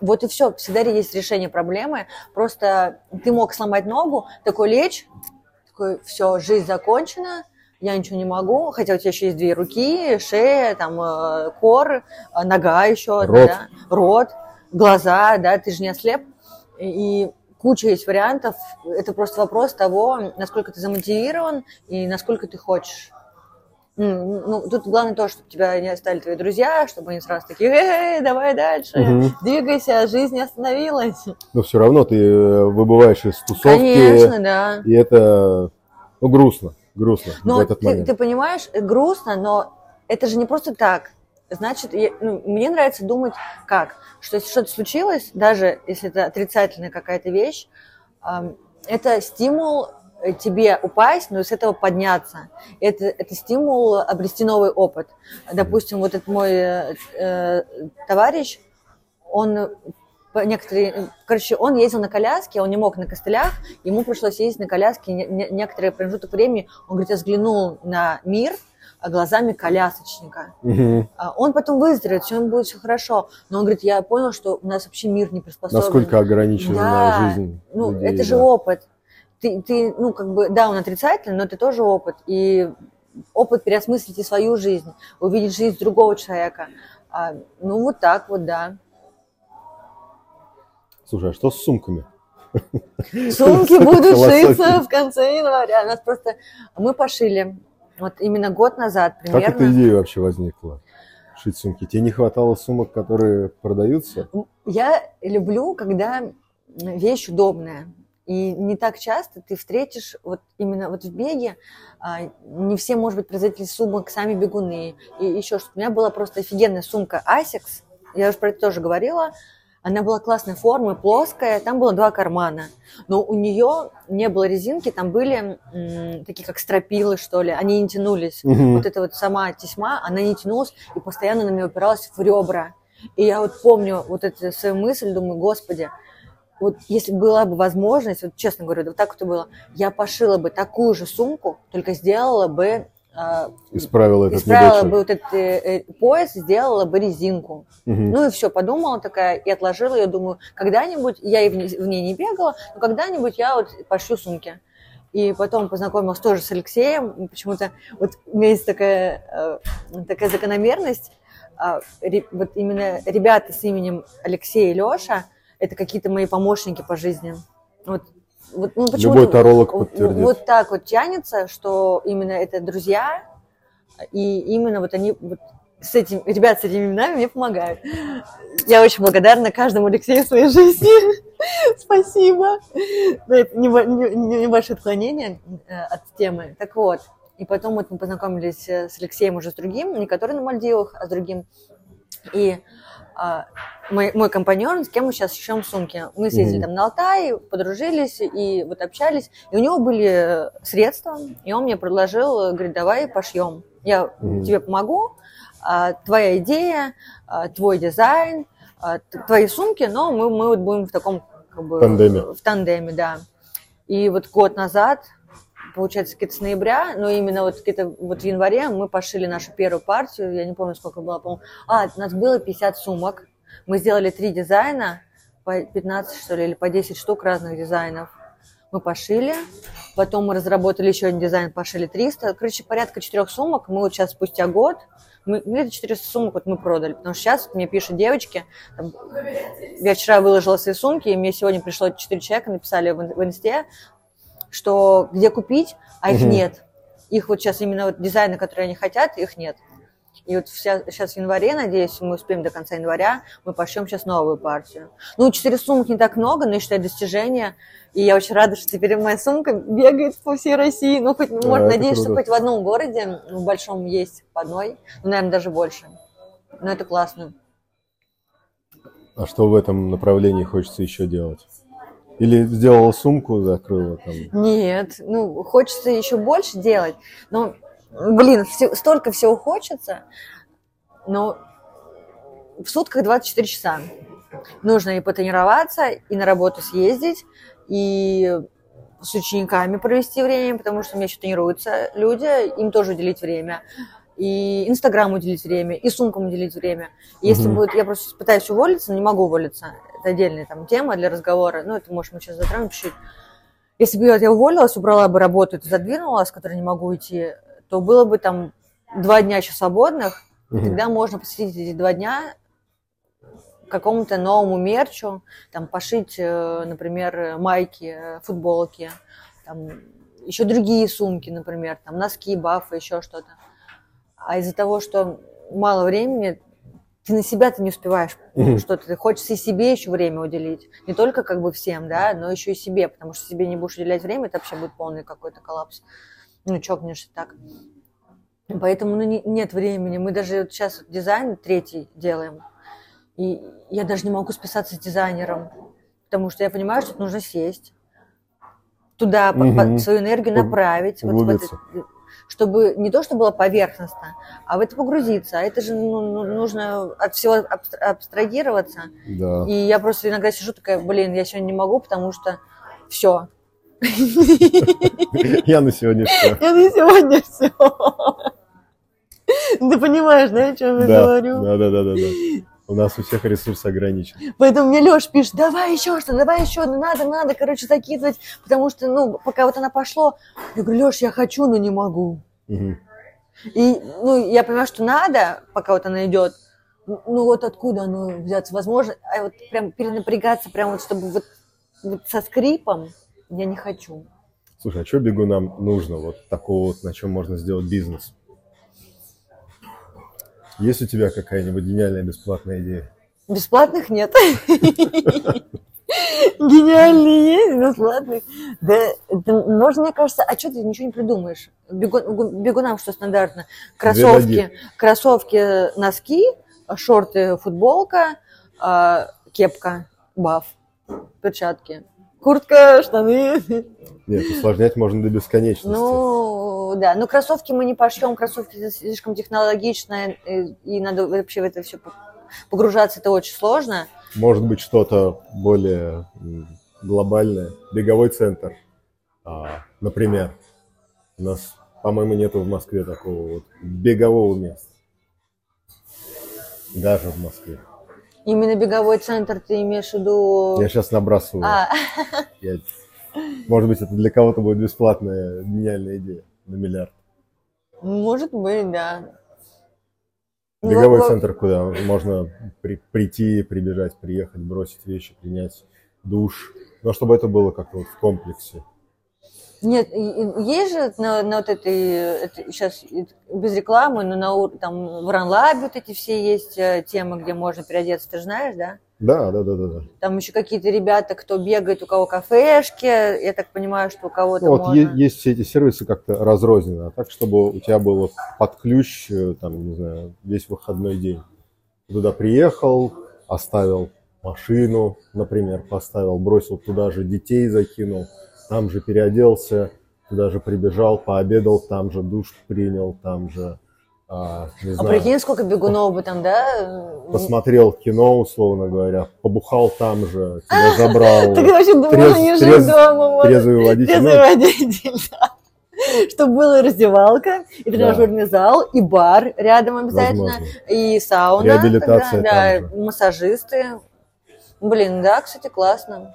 Вот и все. Всегда есть решение проблемы. Просто ты мог сломать ногу, такой лечь, такой, все, жизнь закончена, я ничего не могу, хотя у тебя еще есть две руки, шея, там, э, кор, э, нога еще, рот. Да, рот, глаза, да, ты же не ослеп. И куча есть вариантов. Это просто вопрос того, насколько ты замотивирован и насколько ты хочешь. Ну, тут главное то, чтобы тебя не оставили твои друзья, чтобы они сразу такие, эй, давай дальше, угу. двигайся, жизнь не остановилась. Но все равно ты э, выбываешь из тусовки. Конечно, да. И это ну, грустно грустно но в этот ты, момент. ты понимаешь, грустно, но это же не просто так. Значит, я, ну, мне нравится думать как, что если что-то случилось, даже если это отрицательная какая-то вещь, э, это стимул тебе упасть, но с этого подняться. Это, это стимул обрести новый опыт. Допустим, вот этот мой э, товарищ, он некоторые, короче, он ездил на коляске, он не мог на костылях, ему пришлось ездить на коляске не, некоторое промежуток времени. Он, говорит, я взглянул на мир глазами колясочника. Угу. Он потом выздоровеет, все ему будет все хорошо. Но он говорит, я понял, что у нас вообще мир не приспособлен. Насколько ограничена да. жизнь Ну, людей, это же опыт. Ты, ты, ну, как бы, да, он отрицательный, но это тоже опыт. И опыт переосмыслить и свою жизнь, увидеть жизнь другого человека. А, ну, вот так вот, да. Слушай, а что с сумками? Сумки будут шиться в конце января. Нас просто... Мы пошили вот именно год назад примерно. Как эта идея вообще возникла? Шить сумки. Тебе не хватало сумок, которые продаются? Я люблю, когда вещь удобная. И не так часто ты встретишь вот именно вот в беге, а, не все, может быть, производители сумок сами бегуны. И еще что-то. У меня была просто офигенная сумка Asics, я уже про это тоже говорила, она была классной формы, плоская, там было два кармана. Но у нее не было резинки, там были м, такие как стропилы, что ли, они не тянулись. Угу. Вот эта вот сама тесьма, она не тянулась и постоянно на меня упиралась в ребра. И я вот помню вот эту свою мысль, думаю, господи, вот если была бы возможность, вот честно говорю, вот так вот и было, я пошила бы такую же сумку, только сделала бы исправила этот исправила бы вот этот э, э, пояс, сделала бы резинку. Угу. Ну и все, подумала такая и отложила. Я думаю, когда-нибудь, я и в ней, в ней не бегала, но когда-нибудь я вот пошью сумки. И потом познакомилась тоже с Алексеем. Почему-то вот у меня есть такая, э, такая закономерность. Э, вот именно ребята с именем Алексей и Леша – это какие-то мои помощники по жизни. Вот вот, ну, Любой таролог подтвердит. Вот так вот тянется, что именно это друзья, и именно вот они вот с этим, ребят с этими именами мне помогают. Я очень благодарна каждому Алексею в своей жизни. [laughs] Спасибо. Это небольшое отклонение э, от темы. Так вот, и потом вот мы познакомились э, с Алексеем уже с другим, не который на Мальдивах, а с другим. И мой, мой компаньон, с кем мы сейчас ищем сумки. Мы съездили mm-hmm. там на Алтай, подружились и вот общались. И у него были средства, и он мне предложил, говорит, давай пошьем. Я mm-hmm. тебе помогу, а, твоя идея, а, твой дизайн, а, твои сумки, но мы, мы вот будем в таком как бы, тандеме. В тандеме, да. И вот год назад, получается, где-то с ноября, но именно вот где-то вот в январе мы пошили нашу первую партию, я не помню, сколько было, по-моему. А, у нас было 50 сумок. Мы сделали три дизайна, по 15, что ли, или по 10 штук разных дизайнов. Мы пошили, потом мы разработали еще один дизайн, пошили 300. Короче, порядка четырех сумок. Мы вот сейчас спустя год, мы, где-то 400 сумок вот мы продали, потому что сейчас мне пишут девочки, там, я вчера выложила свои сумки, и мне сегодня пришло 4 человека, написали в, в инсте, что где купить, а их угу. нет. Их вот сейчас именно вот дизайны, которые они хотят, их нет. И вот вся, сейчас в январе, надеюсь, мы успеем до конца января, мы пошьем сейчас новую партию. Ну, четыре сумок не так много, но я считаю достижение. И я очень рада, что теперь моя сумка бегает по всей России. Ну, хоть, да, может, надеюсь, круто. что хоть в одном городе, в большом есть по одной, ну, наверное, даже больше. Но это классно. А что в этом направлении хочется еще делать? Или сделала сумку, закрыла там? Нет, ну, хочется еще больше делать. Но, блин, все- столько всего хочется, но в сутках 24 часа. Нужно и потренироваться, и на работу съездить, и с учениками провести время, потому что у меня еще тренируются люди, им тоже уделить время. И Инстаграм уделить время, и сумкам уделить время. Если Мгм. будет, я просто пытаюсь уволиться, но не могу уволиться. Это отдельная там тема для разговора. Ну, это, может, мы сейчас затронем чуть-чуть. Если бы я уволилась, убрала бы работу и задвинула, с которой не могу уйти, то было бы там два дня еще свободных, и Мгм. тогда можно посвятить эти два дня какому-то новому мерчу, там пошить, э, например, майки, э, футболки, там еще другие сумки, например, там носки, бафы, еще что-то. А из-за того, что мало времени, ты на себя ты не успеваешь Мгм. что-то, ты хочется и себе еще время уделить, не только как бы всем, да, но еще и себе, потому что себе не будешь уделять время, это вообще будет полный какой-то коллапс. Ну, чокнешься так. Поэтому ну, не- нет времени. Мы даже вот сейчас вот дизайн третий делаем. И я даже не могу списаться с дизайнером, потому что я понимаю, что нужно сесть, туда по- по- Мгм. свою энергию направить, вот в. Чтобы не то, что было поверхностно, а в это погрузиться. А это же ну, ну, нужно от всего абстра- абстрагироваться. Да. И я просто иногда сижу такая, блин, я сегодня не могу, потому что все. [laughs] Я на сегодня все. [laughs] Я на сегодня все. [laughs] Ты понимаешь, да, о чем я говорю? да, да, да, да. У нас у всех ресурс ограничен. Поэтому мне Леш пишет, давай еще что, давай еще, ну надо, надо, короче, закидывать, потому что, ну, пока вот она пошло, я говорю, Леш, я хочу, но не могу. Мгм. И, ну, я понимаю, что надо, пока вот она идет, ну, ну, вот откуда оно взяться, возможно, а вот прям перенапрягаться, прям вот, чтобы вот, вот со скрипом, я не хочу. Слушай, а что бегунам нужно вот такого вот, на чем можно сделать бизнес? Есть у тебя какая-нибудь гениальная бесплатная идея? Бесплатных нет. Гениальные есть, бесплатных. Да, можно, мне кажется, а что ты ничего не придумаешь? Бегун- бегунам что стандартно? Кроссовки, кроссовки, носки, шорты, футболка, а, кепка, баф, перчатки, куртка, штаны. Нет, усложнять можно до бесконечности. Ну, да, но кроссовки мы не пошьем, кроссовки слишком технологично, и, и надо вообще в это все погружаться, это очень сложно. Может быть, что-то более глобальное. Беговой центр, а, например. У нас, по-моему, нету в Москве такого вот бегового места. Даже в Москве. Именно беговой центр ты имеешь в виду... Я сейчас набрасываю. А, [laughs] Я- Может быть, это для кого-то будет бесплатная гениальная идея на миллиард. может быть, да. Ну, Беговой во- центр, куда можно при- прийти, прибежать, приехать, бросить вещи, принять душ. Но чтобы это было как-то вот в комплексе. Нет, есть же на, на вот этой, сейчас без рекламы, но на там в Ранлабе вот эти все есть э, темы, где можно переодеться, ты же знаешь, да? Да, да, да, да. да. Там еще какие-то ребята, кто бегает, у кого кафешки, я так понимаю, что у кого-то Ну, вот можно... есть все эти сервисы как-то разрозненно, так, чтобы у тебя было под ключ, э, там, не знаю, весь выходной день. Ты Туда приехал, оставил машину, например, поставил, бросил туда же детей, закинул, там же переоделся, туда же прибежал, пообедал, там же душ принял, там же, а, не А знаю, прикинь, сколько бегунов бы там, да? посмотрел кино, условно говоря, побухал там же, [laughs] тебя забрал, Так вообще можно не жить дома. трезвый водитель. Трезвый Ну, водитель, [laughs] да. Чтобы была раздевалка, и тренажерный зал, и бар рядом обязательно, и сауна. Реабилитация да, массажисты. Блин, да, кстати, классно.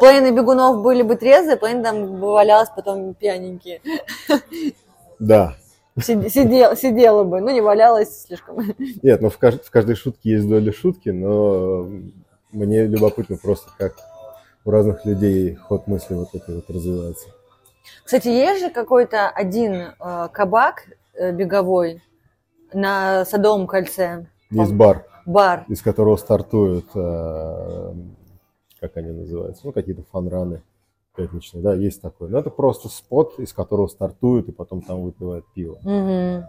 Половина бегунов были бы трезвые, половина там бы валялась потом пьяненькие. Да, Сиде- Сидела, бы, ну не валялась слишком. Нет, ну в, кажд- в каждой шутке есть доля шутки, но мне любопытно просто, как у разных людей ход мысли вот этой вот развивается. Кстати, есть же какой-то один э, кабак э, беговой на Садовом кольце. Есть бар, Бар. из которого стартуют, э, как они называются, ну какие-то фанраны пятничные, да, есть такой. Но это просто спот, из которого стартуют и потом там выпивают пиво. Мгм.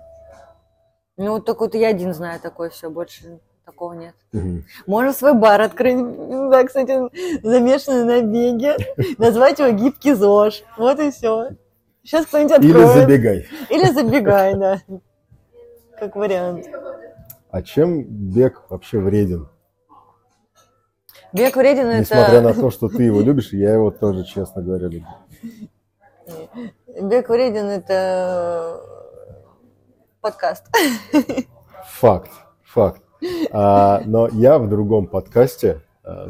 Ну, только вот я один знаю такое все, больше такого нет. Мгм. Можно свой бар открыть, да, кстати, замешанный на беге, назвать его гибкий ЗОЖ. Вот и все. Сейчас кто-нибудь Или откроет. забегай. Или забегай, да. Как вариант. А чем бег вообще вреден? Бег вреден Несмотря на это... то, что ты его любишь, я его тоже, честно говоря, люблю. Бег вреден это подкаст. Факт, факт. А, но я в другом подкасте а,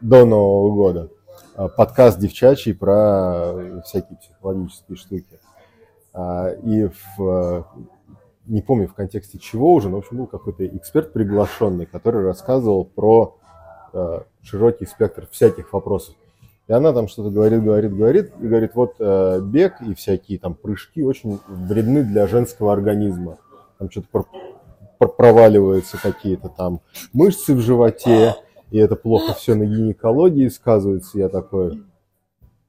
до Нового года, а, подкаст девчачий про всякие психологические штуки. А, и в, не помню в контексте чего уже, но в общем был какой-то эксперт приглашенный, который рассказывал про широкий спектр всяких вопросов. И она там что-то говорит, говорит, говорит, и говорит, вот э, бег и всякие там прыжки очень вредны для женского организма. Там что-то про- про- проваливаются какие-то там мышцы в животе, и это плохо все на гинекологии сказывается. Я такой,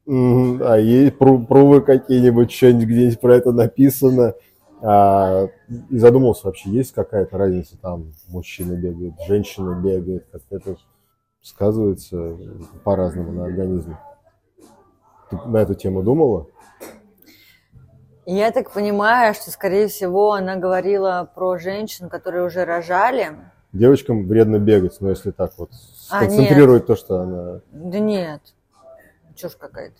«М, а пру- прувы какие-нибудь, что-нибудь где-нибудь про это написано? А, и задумался, вообще есть какая-то разница, там мужчина бегает, женщина бегает, как-то это сказывается по-разному на организме. Ты на эту тему думала? Я так понимаю, что, скорее всего, она говорила про женщин, которые уже рожали. Девочкам вредно бегать, но если так вот А, сконцентрировать то, что она Да нет, чушь какая-то.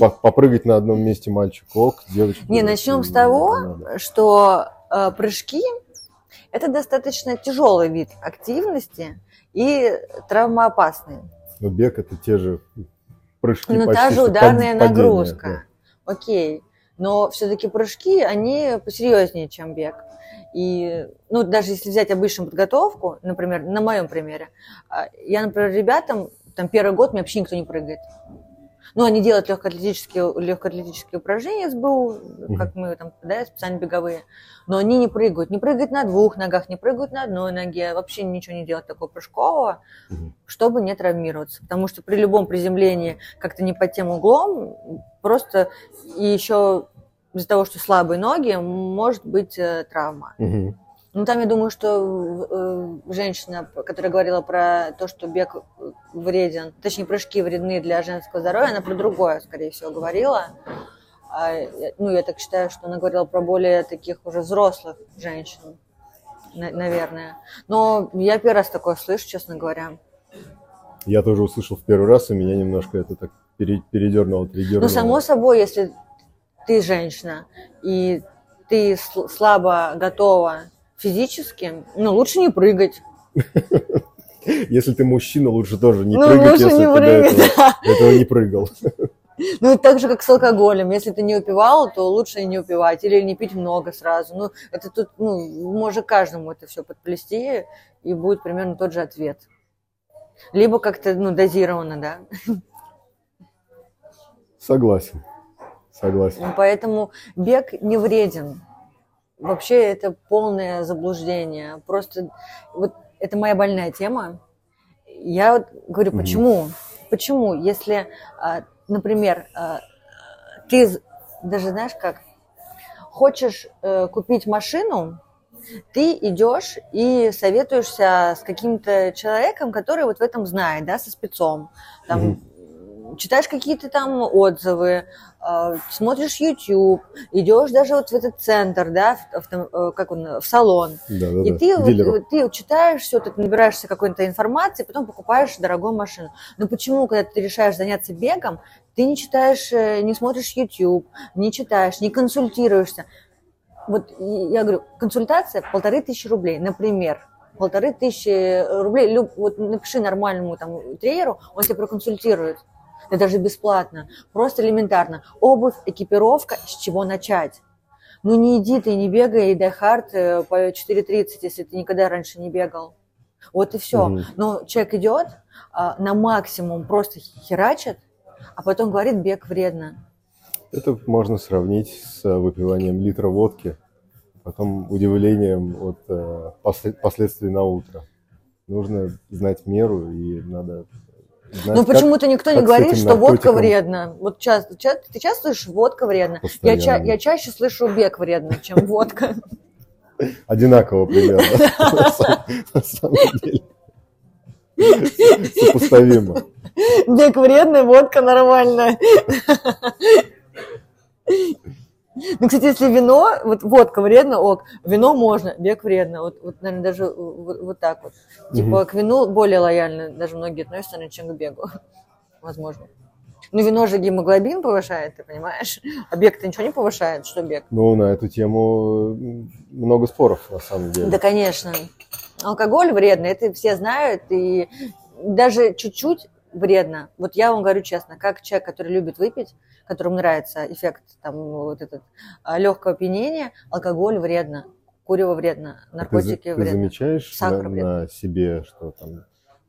по- попрыгать на одном месте мальчик ок, девочка. Не, начнем с того, что э, прыжки – это достаточно тяжелый вид активности и травмоопасный. Но бег это те же прыжки. Ну, почти та же ударная пад- падение, нагрузка. Окей. Но все-таки прыжки, они посерьезнее, чем бег. И, ну, даже если взять обычную подготовку, например, на моем примере, а, я, например, ребятам, там, первый год мне вообще никто не прыгает. Ну, они делают легкоатлетические, легкоатлетические упражнения СБУ, как мы там, да, специально беговые, но они не прыгают. Не прыгают на двух ногах, не прыгают на одной ноге, вообще ничего не делают такого прыжкового, чтобы не травмироваться. Потому что при любом приземлении как-то не под тем углом, просто и еще из-за того, что слабые ноги, может быть э, травма. да. Ну, там я думаю, что э, женщина, которая говорила про то, что бег вреден, точнее, прыжки вредны для женского здоровья, она про другое, скорее всего, говорила. А, ну, я так считаю, что она говорила про более таких уже взрослых женщин, на- наверное. Но я первый раз такое слышу, честно говоря. Я тоже услышал в первый раз, и меня немножко это так пере- передернуло, триггернуло. Ну, само собой, если ты женщина, и ты сл- слабо готова физически, ну, лучше не прыгать. [laughs] Если ты мужчина, лучше тоже не Ну, прыгать, лучше если не ты до прыгать, этого, [laughs] да. до этого не прыгал. Ну, так же, как с алкоголем. Если ты не упивал, то лучше не упивать. Или не пить много сразу. Ну, это тут, ну, может каждому это все подплести, и будет примерно тот же ответ. Либо как-то, ну, дозированно, да. Согласен. Согласен. Поэтому бег не вреден. Вообще это полное заблуждение. Просто вот это моя больная тема. Я вот говорю, почему? Почему, если, а, например, а, ты даже знаешь как, хочешь э, купить машину, ты идешь и советуешься с каким-то человеком, который вот в этом знает, да, со спецом. Там, читаешь какие-то там отзывы, э, смотришь YouTube, идешь даже вот в этот центр, да, в, авто- э, как он, в салон, Да, да, и да. ты, вот, ты читаешь все, ты набираешься какой-то информации, потом покупаешь дорогую машину. Но почему, когда ты решаешь заняться бегом, ты не читаешь, э, не смотришь YouTube, не читаешь, не консультируешься? Вот я говорю, консультация полторы тысячи рублей, например. Полторы тысячи рублей, люб- вот напиши нормальному там тренеру, он тебя проконсультирует. Это даже бесплатно, просто элементарно. Обувь, экипировка, с чего начать? Ну не иди ты, не бегай и дай хард э, по 4.30, если ты никогда раньше не бегал. Вот и все. Мгм. Но человек идет а, на максимум, просто херачит, а потом говорит, бег вредно. Это можно сравнить с э, выпиванием литра водки, потом удивлением от э, после- последствий на утро. Нужно знать меру и надо знать, Ну как почему-то никто не говорит, что водка вредна. Вот часто, ча- ты часто слышишь, водка вредна. Я, ча- я чаще слышу бег вредно, чем водка. Одинаково примерно. [laughs] На самом деле. Сопоставимо. Бег вредный, водка нормальная. Ну, кстати, если вино, вот водка вредно, ок, вино можно, бег вредно. Вот, вот наверное, даже вот, вот так вот. Типа к вину более лояльно даже многие относятся, наверное, чем к бегу. [laughs] Возможно. Ну, вино же гемоглобин повышает, ты понимаешь? А бег-то ничего не повышает, что бег? Ну, на эту тему много споров, на самом деле. Да, конечно. Алкоголь вредно, это все знают, и даже чуть-чуть вредно. Вот я вам говорю честно, как человек, который любит выпить, которому нравится эффект там вот этот легкого опьянения, алкоголь вредно, курево вредно, А ты, наркотики ты вредно. замечаешь Сахар на, вредно. на себе, что там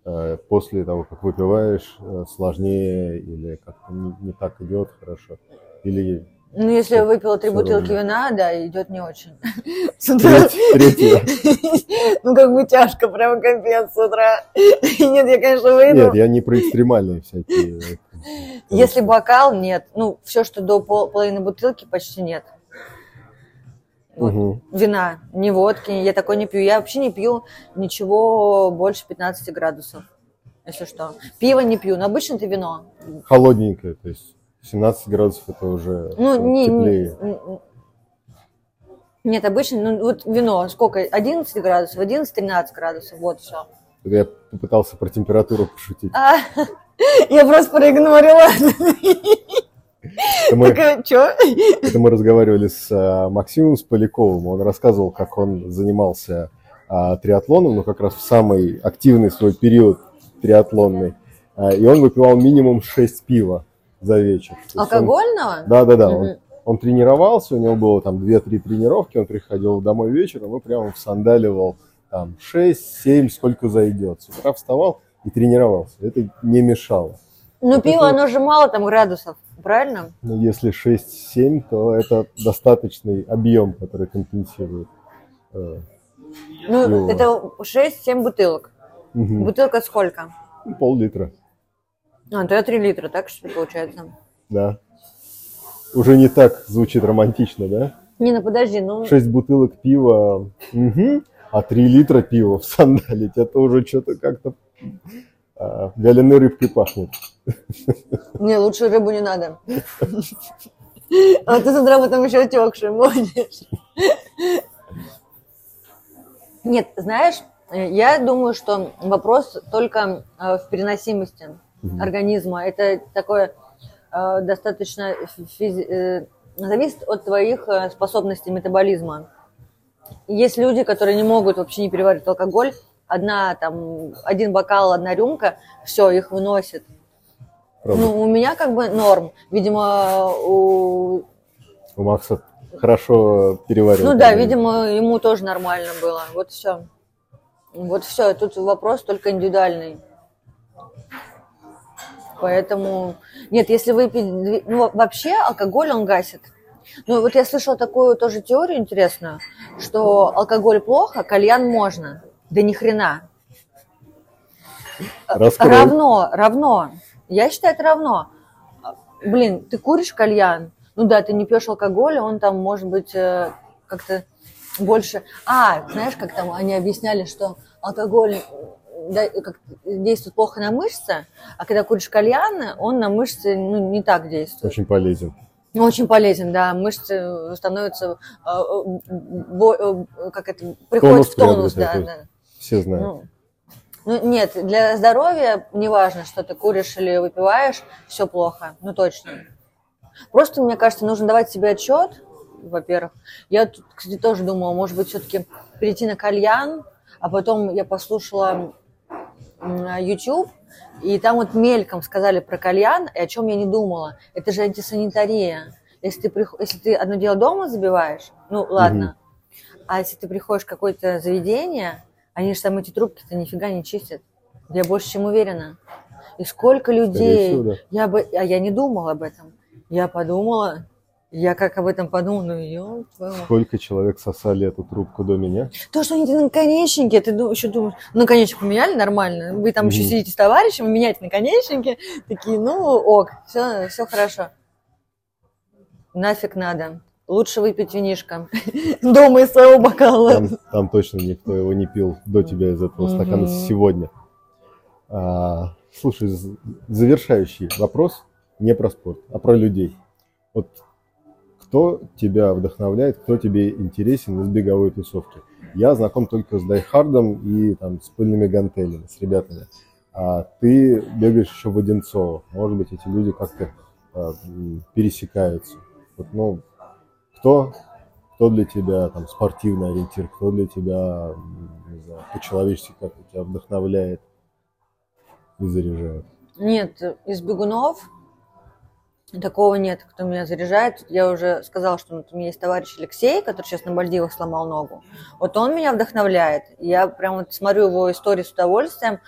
э, после того, как выпиваешь, э, сложнее или как-то не, не так идет хорошо? Или Ну, если я выпила три бутылки вина, да, идет не очень. [laughs] С утра. треть- [laughs] третья? Ну, как бы тяжко, прям капец с утра. [laughs] Нет, я, конечно, выйду. Нет, я не про экстремальные всякие. э, Если бокал, нет. Ну, все, что до пол- половины бутылки, почти нет. Вот. Мгм. Вина, не водки, я такой не пью. Я вообще не пью ничего больше 15 градусов, если что. Пиво не пью, но обычно это вино. Холодненькое, то есть 17 градусов это уже Ну, э, не, теплее. не- нет, обычно, ну, вот вино, сколько, 11 градусов, 11-13 градусов, вот все. Я попытался про температуру пошутить. А, [laughs] я просто проигнорила. Это мы, Такая, что? это мы разговаривали с а, Максимом с Поляковым. Он рассказывал, как он занимался а, триатлоном, ну как раз в самый активный свой период триатлонный. А, и он выпивал минимум 6 пива за вечер. Алкогольного? Да, да, да. Он, он тренировался, у него было там 2-3 тренировки, он приходил домой вечером и прямо всандаливал там 6-7, сколько зайдет. С утра вставал и тренировался. Это не мешало. Ну, Вот пиво, это- оно же мало там градусов, правильно? Но если 6-7, то это достаточный объем, который компенсирует. э, Ну, Ну. это 6-7 бутылок. мгм. Бутылка сколько? Ну, Пол-литра, А, то я 3 литра, так что ли, получается? да. Уже не так звучит романтично, да? Не, ну подожди, ну... 6 бутылок пива, мгм, а 3 литра пива в сандалить, это уже что-то как-то а, вяленой рыбкой пахнет. Не, лучше рыбу не надо. А ты с утра потом еще отекший будешь. Нет, знаешь, я думаю, что вопрос только э, в переносимости Мгм. организма. Это такое э, достаточно физи- э, зависит от твоих э, способностей метаболизма. Есть люди, которые не могут вообще не переваривать алкоголь. Одна там, один бокал, одна рюмка, все, их выносит. Правда. Ну, у меня как бы норм. Видимо, у... У Макса хорошо переваривает. Ну да, видимо, ему тоже нормально было. Вот все. Вот все. Тут вопрос только индивидуальный. Поэтому... Нет, если выпить... Ну, во- вообще алкоголь он гасит. Ну, вот я слышала такую тоже теорию интересную, что алкоголь плохо, кальян можно. Да ни хрена. Раскрой. Равно, равно. Я считаю, это равно. Блин, ты куришь кальян, ну да, ты не пьешь алкоголь, он там может быть э, как-то больше... А, знаешь, как там они объясняли, что алкоголь э, действует плохо на мышцы, а когда куришь кальян, он на мышцы ну, не так действует. Очень полезен. Очень полезен, да, мышцы становятся, э, э, как это, приходят Тонус в тонус, да, да. Все знают. Ну, ну, нет, для здоровья неважно, что ты куришь или выпиваешь, все плохо, ну точно. Просто, мне кажется, нужно давать себе отчет, во-первых. Я тут, кстати, тоже думала, может быть, все-таки перейти на кальян, а потом я послушала YouTube, и там вот мельком сказали про кальян, и о чем я не думала. Это же антисанитария. Если ты, прих- если ты одно дело дома забиваешь, ну ладно, а если ты приходишь в какое-то заведение, они же там эти трубки-то нифига не чистят. Я больше чем уверена. И сколько людей. всего, да. Я бы, а я не думала об этом. Я подумала, я как об этом подумала, ну ё. Сколько человек сосали эту трубку до меня? То, что они наконечники, ты еще думаешь, ну, наконечник поменяли, нормально. Вы там еще Мгм. сидите с товарищем, меняете наконечники, такие, ну, ок, все, все хорошо. Нафиг надо. лучше выпить винишко [laughs] дома из своего бокала. Там, там точно никто его не пил до тебя из этого стакана Мгм. сегодня. А, слушай, завершающий вопрос не про спорт, а про людей. Вот кто тебя вдохновляет, кто тебе интересен из беговой тусовки? Я знаком только с Дайхардом и там, с пыльными гантелями, с ребятами. А ты бегаешь еще в Одинцово. Может быть, эти люди как-то а, пересекаются. Вот, ну, кто, кто для тебя там спортивный ориентир, кто для тебя, не знаю, по-человечески как тебя вдохновляет и заряжает? Нет, из бегунов такого нет, кто меня заряжает. Я уже сказала, что вот у меня есть товарищ Алексей, который сейчас на Мальдивах сломал ногу. Вот он меня вдохновляет. Я прям вот смотрю его истории с удовольствием.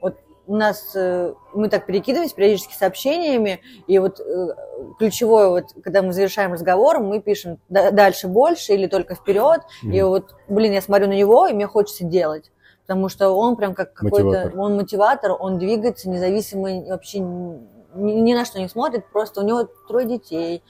Вот у нас э, мы так перекидываемся периодически сообщениями, и вот э, ключевое, вот, когда мы завершаем разговор, мы пишем «Да- дальше больше или только вперед. И Мгм. вот, блин, я смотрю на него, и мне хочется делать. Потому что он прям как какой-то, Мотиватор. он мотиватор, он двигается независимо вообще ни, на что не смотрит, просто у него трое детей,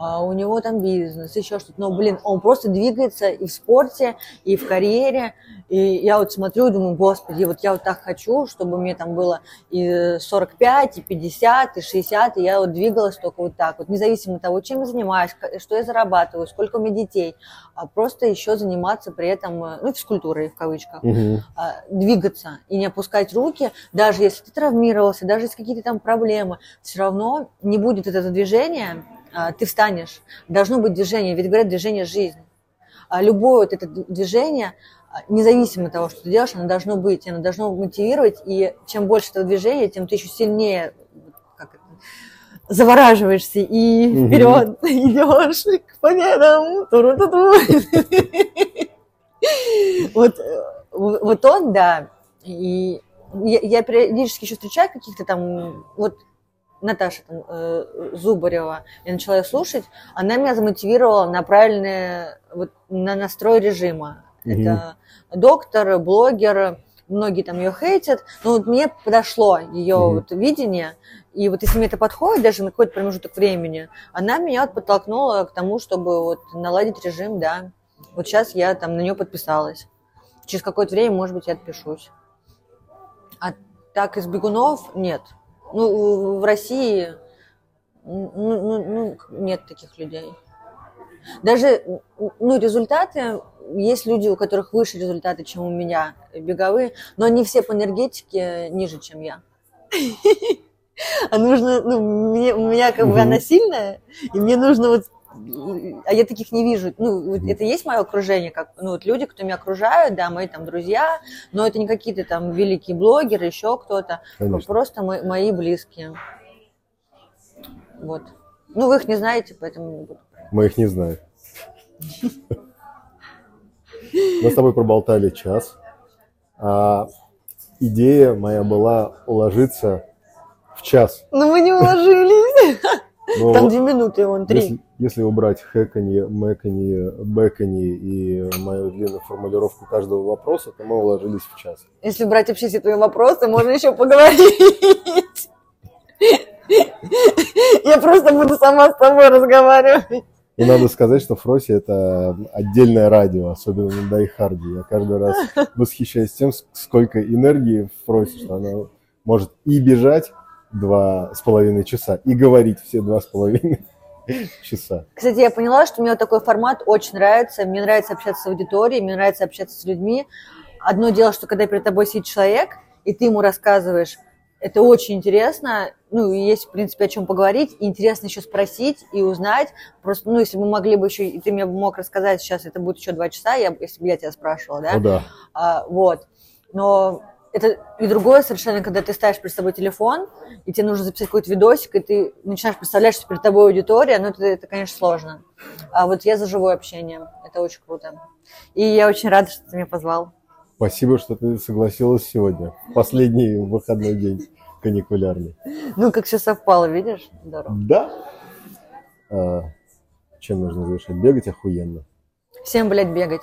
а у него там бизнес, еще что-то. Но, блин, он просто двигается и в спорте, и в карьере. И я вот смотрю и думаю, господи, вот я вот так хочу, чтобы мне там было и 45, и 50, и 60, и я вот двигалась только вот так вот, независимо от того, чем я занимаюсь, что я зарабатываю, сколько у меня детей, а просто еще заниматься при этом, ну, физкультурой в кавычках а, двигаться и не опускать руки, даже если ты травмировался, даже если какие-то там проблемы, все равно не будет этого движения, ты встанешь. Должно быть движение, ведь говорят, движение – жизнь. А любое вот это движение, а, независимо от того, что ты делаешь, оно должно быть, оно должно мотивировать, и чем больше этого движения, тем ты еще сильнее как это, завораживаешься и вперед [laughs] идешь к победам. Туру-ту-ту. [laughs] Вот, э, вот он, да. И я, я периодически еще встречаю каких-то там, вот Наташа там, э, Зубарева, я начала ее слушать, она меня замотивировала на правильное, вот, на настрой режима. Мгм. Это доктор, блогер, многие там ее хейтят, но вот мне подошло ее Мгм. вот видение, и вот если мне это подходит, даже на какой-то промежуток времени, она меня вот подтолкнула к тому, чтобы вот наладить режим, да. Вот сейчас я там на нее подписалась. Через какое-то время, может быть, я отпишусь. А так из бегунов нет. Ну, в- России ну, ну, ну, нет таких людей. Даже ну, результаты, есть люди, у которых выше результаты, чем у меня, беговые, но они все по энергетике ниже, чем я. [laughs] А нужно, ну, мне, у меня как бы она сильная, и мне нужно вот, а я таких не вижу. Ну, вот это есть мое окружение, как, ну, вот люди, кто меня окружают, да, мои там друзья, но это не какие-то там великие блогеры, еще кто-то, Конечно. просто мо- мои близкие. Вот. Ну, вы их не знаете, поэтому не буду. Мы их не знаем. Мы с тобой проболтали час. А идея моя была уложиться в час. Ну, мы не уложились. Но Там две минуты, вон, три. если, если убрать хэканье, мэканье, бэканье и мою длинную формулировку каждого вопроса, то мы уложились в час. Если брать вообще все твои вопросы, можно еще поговорить. Я просто буду сама с тобой разговаривать. И надо сказать, что Фроси это отдельное радио, особенно на Дайхарде. Я каждый раз восхищаюсь тем, сколько энергии в Фроси, что она может и бежать два с половиной часа, и говорить все два с половиной [laughs] часа. Кстати, я поняла, что мне вот такой формат очень нравится. Мне нравится общаться с аудиторией, мне нравится общаться с людьми. Одно дело, что когда перед тобой сидит человек, и ты ему рассказываешь, это очень интересно, ну, есть, в принципе, о чем поговорить, и интересно еще спросить и узнать. Просто, ну, если мы могли бы еще, и ты мне мог рассказать сейчас, это будет еще два часа, я, если бы я тебя спрашивала, да? Ну да. А, вот. Но это и другое совершенно, когда ты ставишь перед собой телефон, и тебе нужно записать какой-то видосик, и ты начинаешь представлять, что перед тобой аудитория, ну, это, это, конечно, сложно. А вот я за живое общение. Это очень круто. И я очень рада, что ты меня позвал. Спасибо, что ты согласилась сегодня. Последний выходной день каникулярный. Ну, как все совпало, видишь? Здорово. Да. А, чем нужно завершать? Бегать охуенно. Всем, блядь, бегать.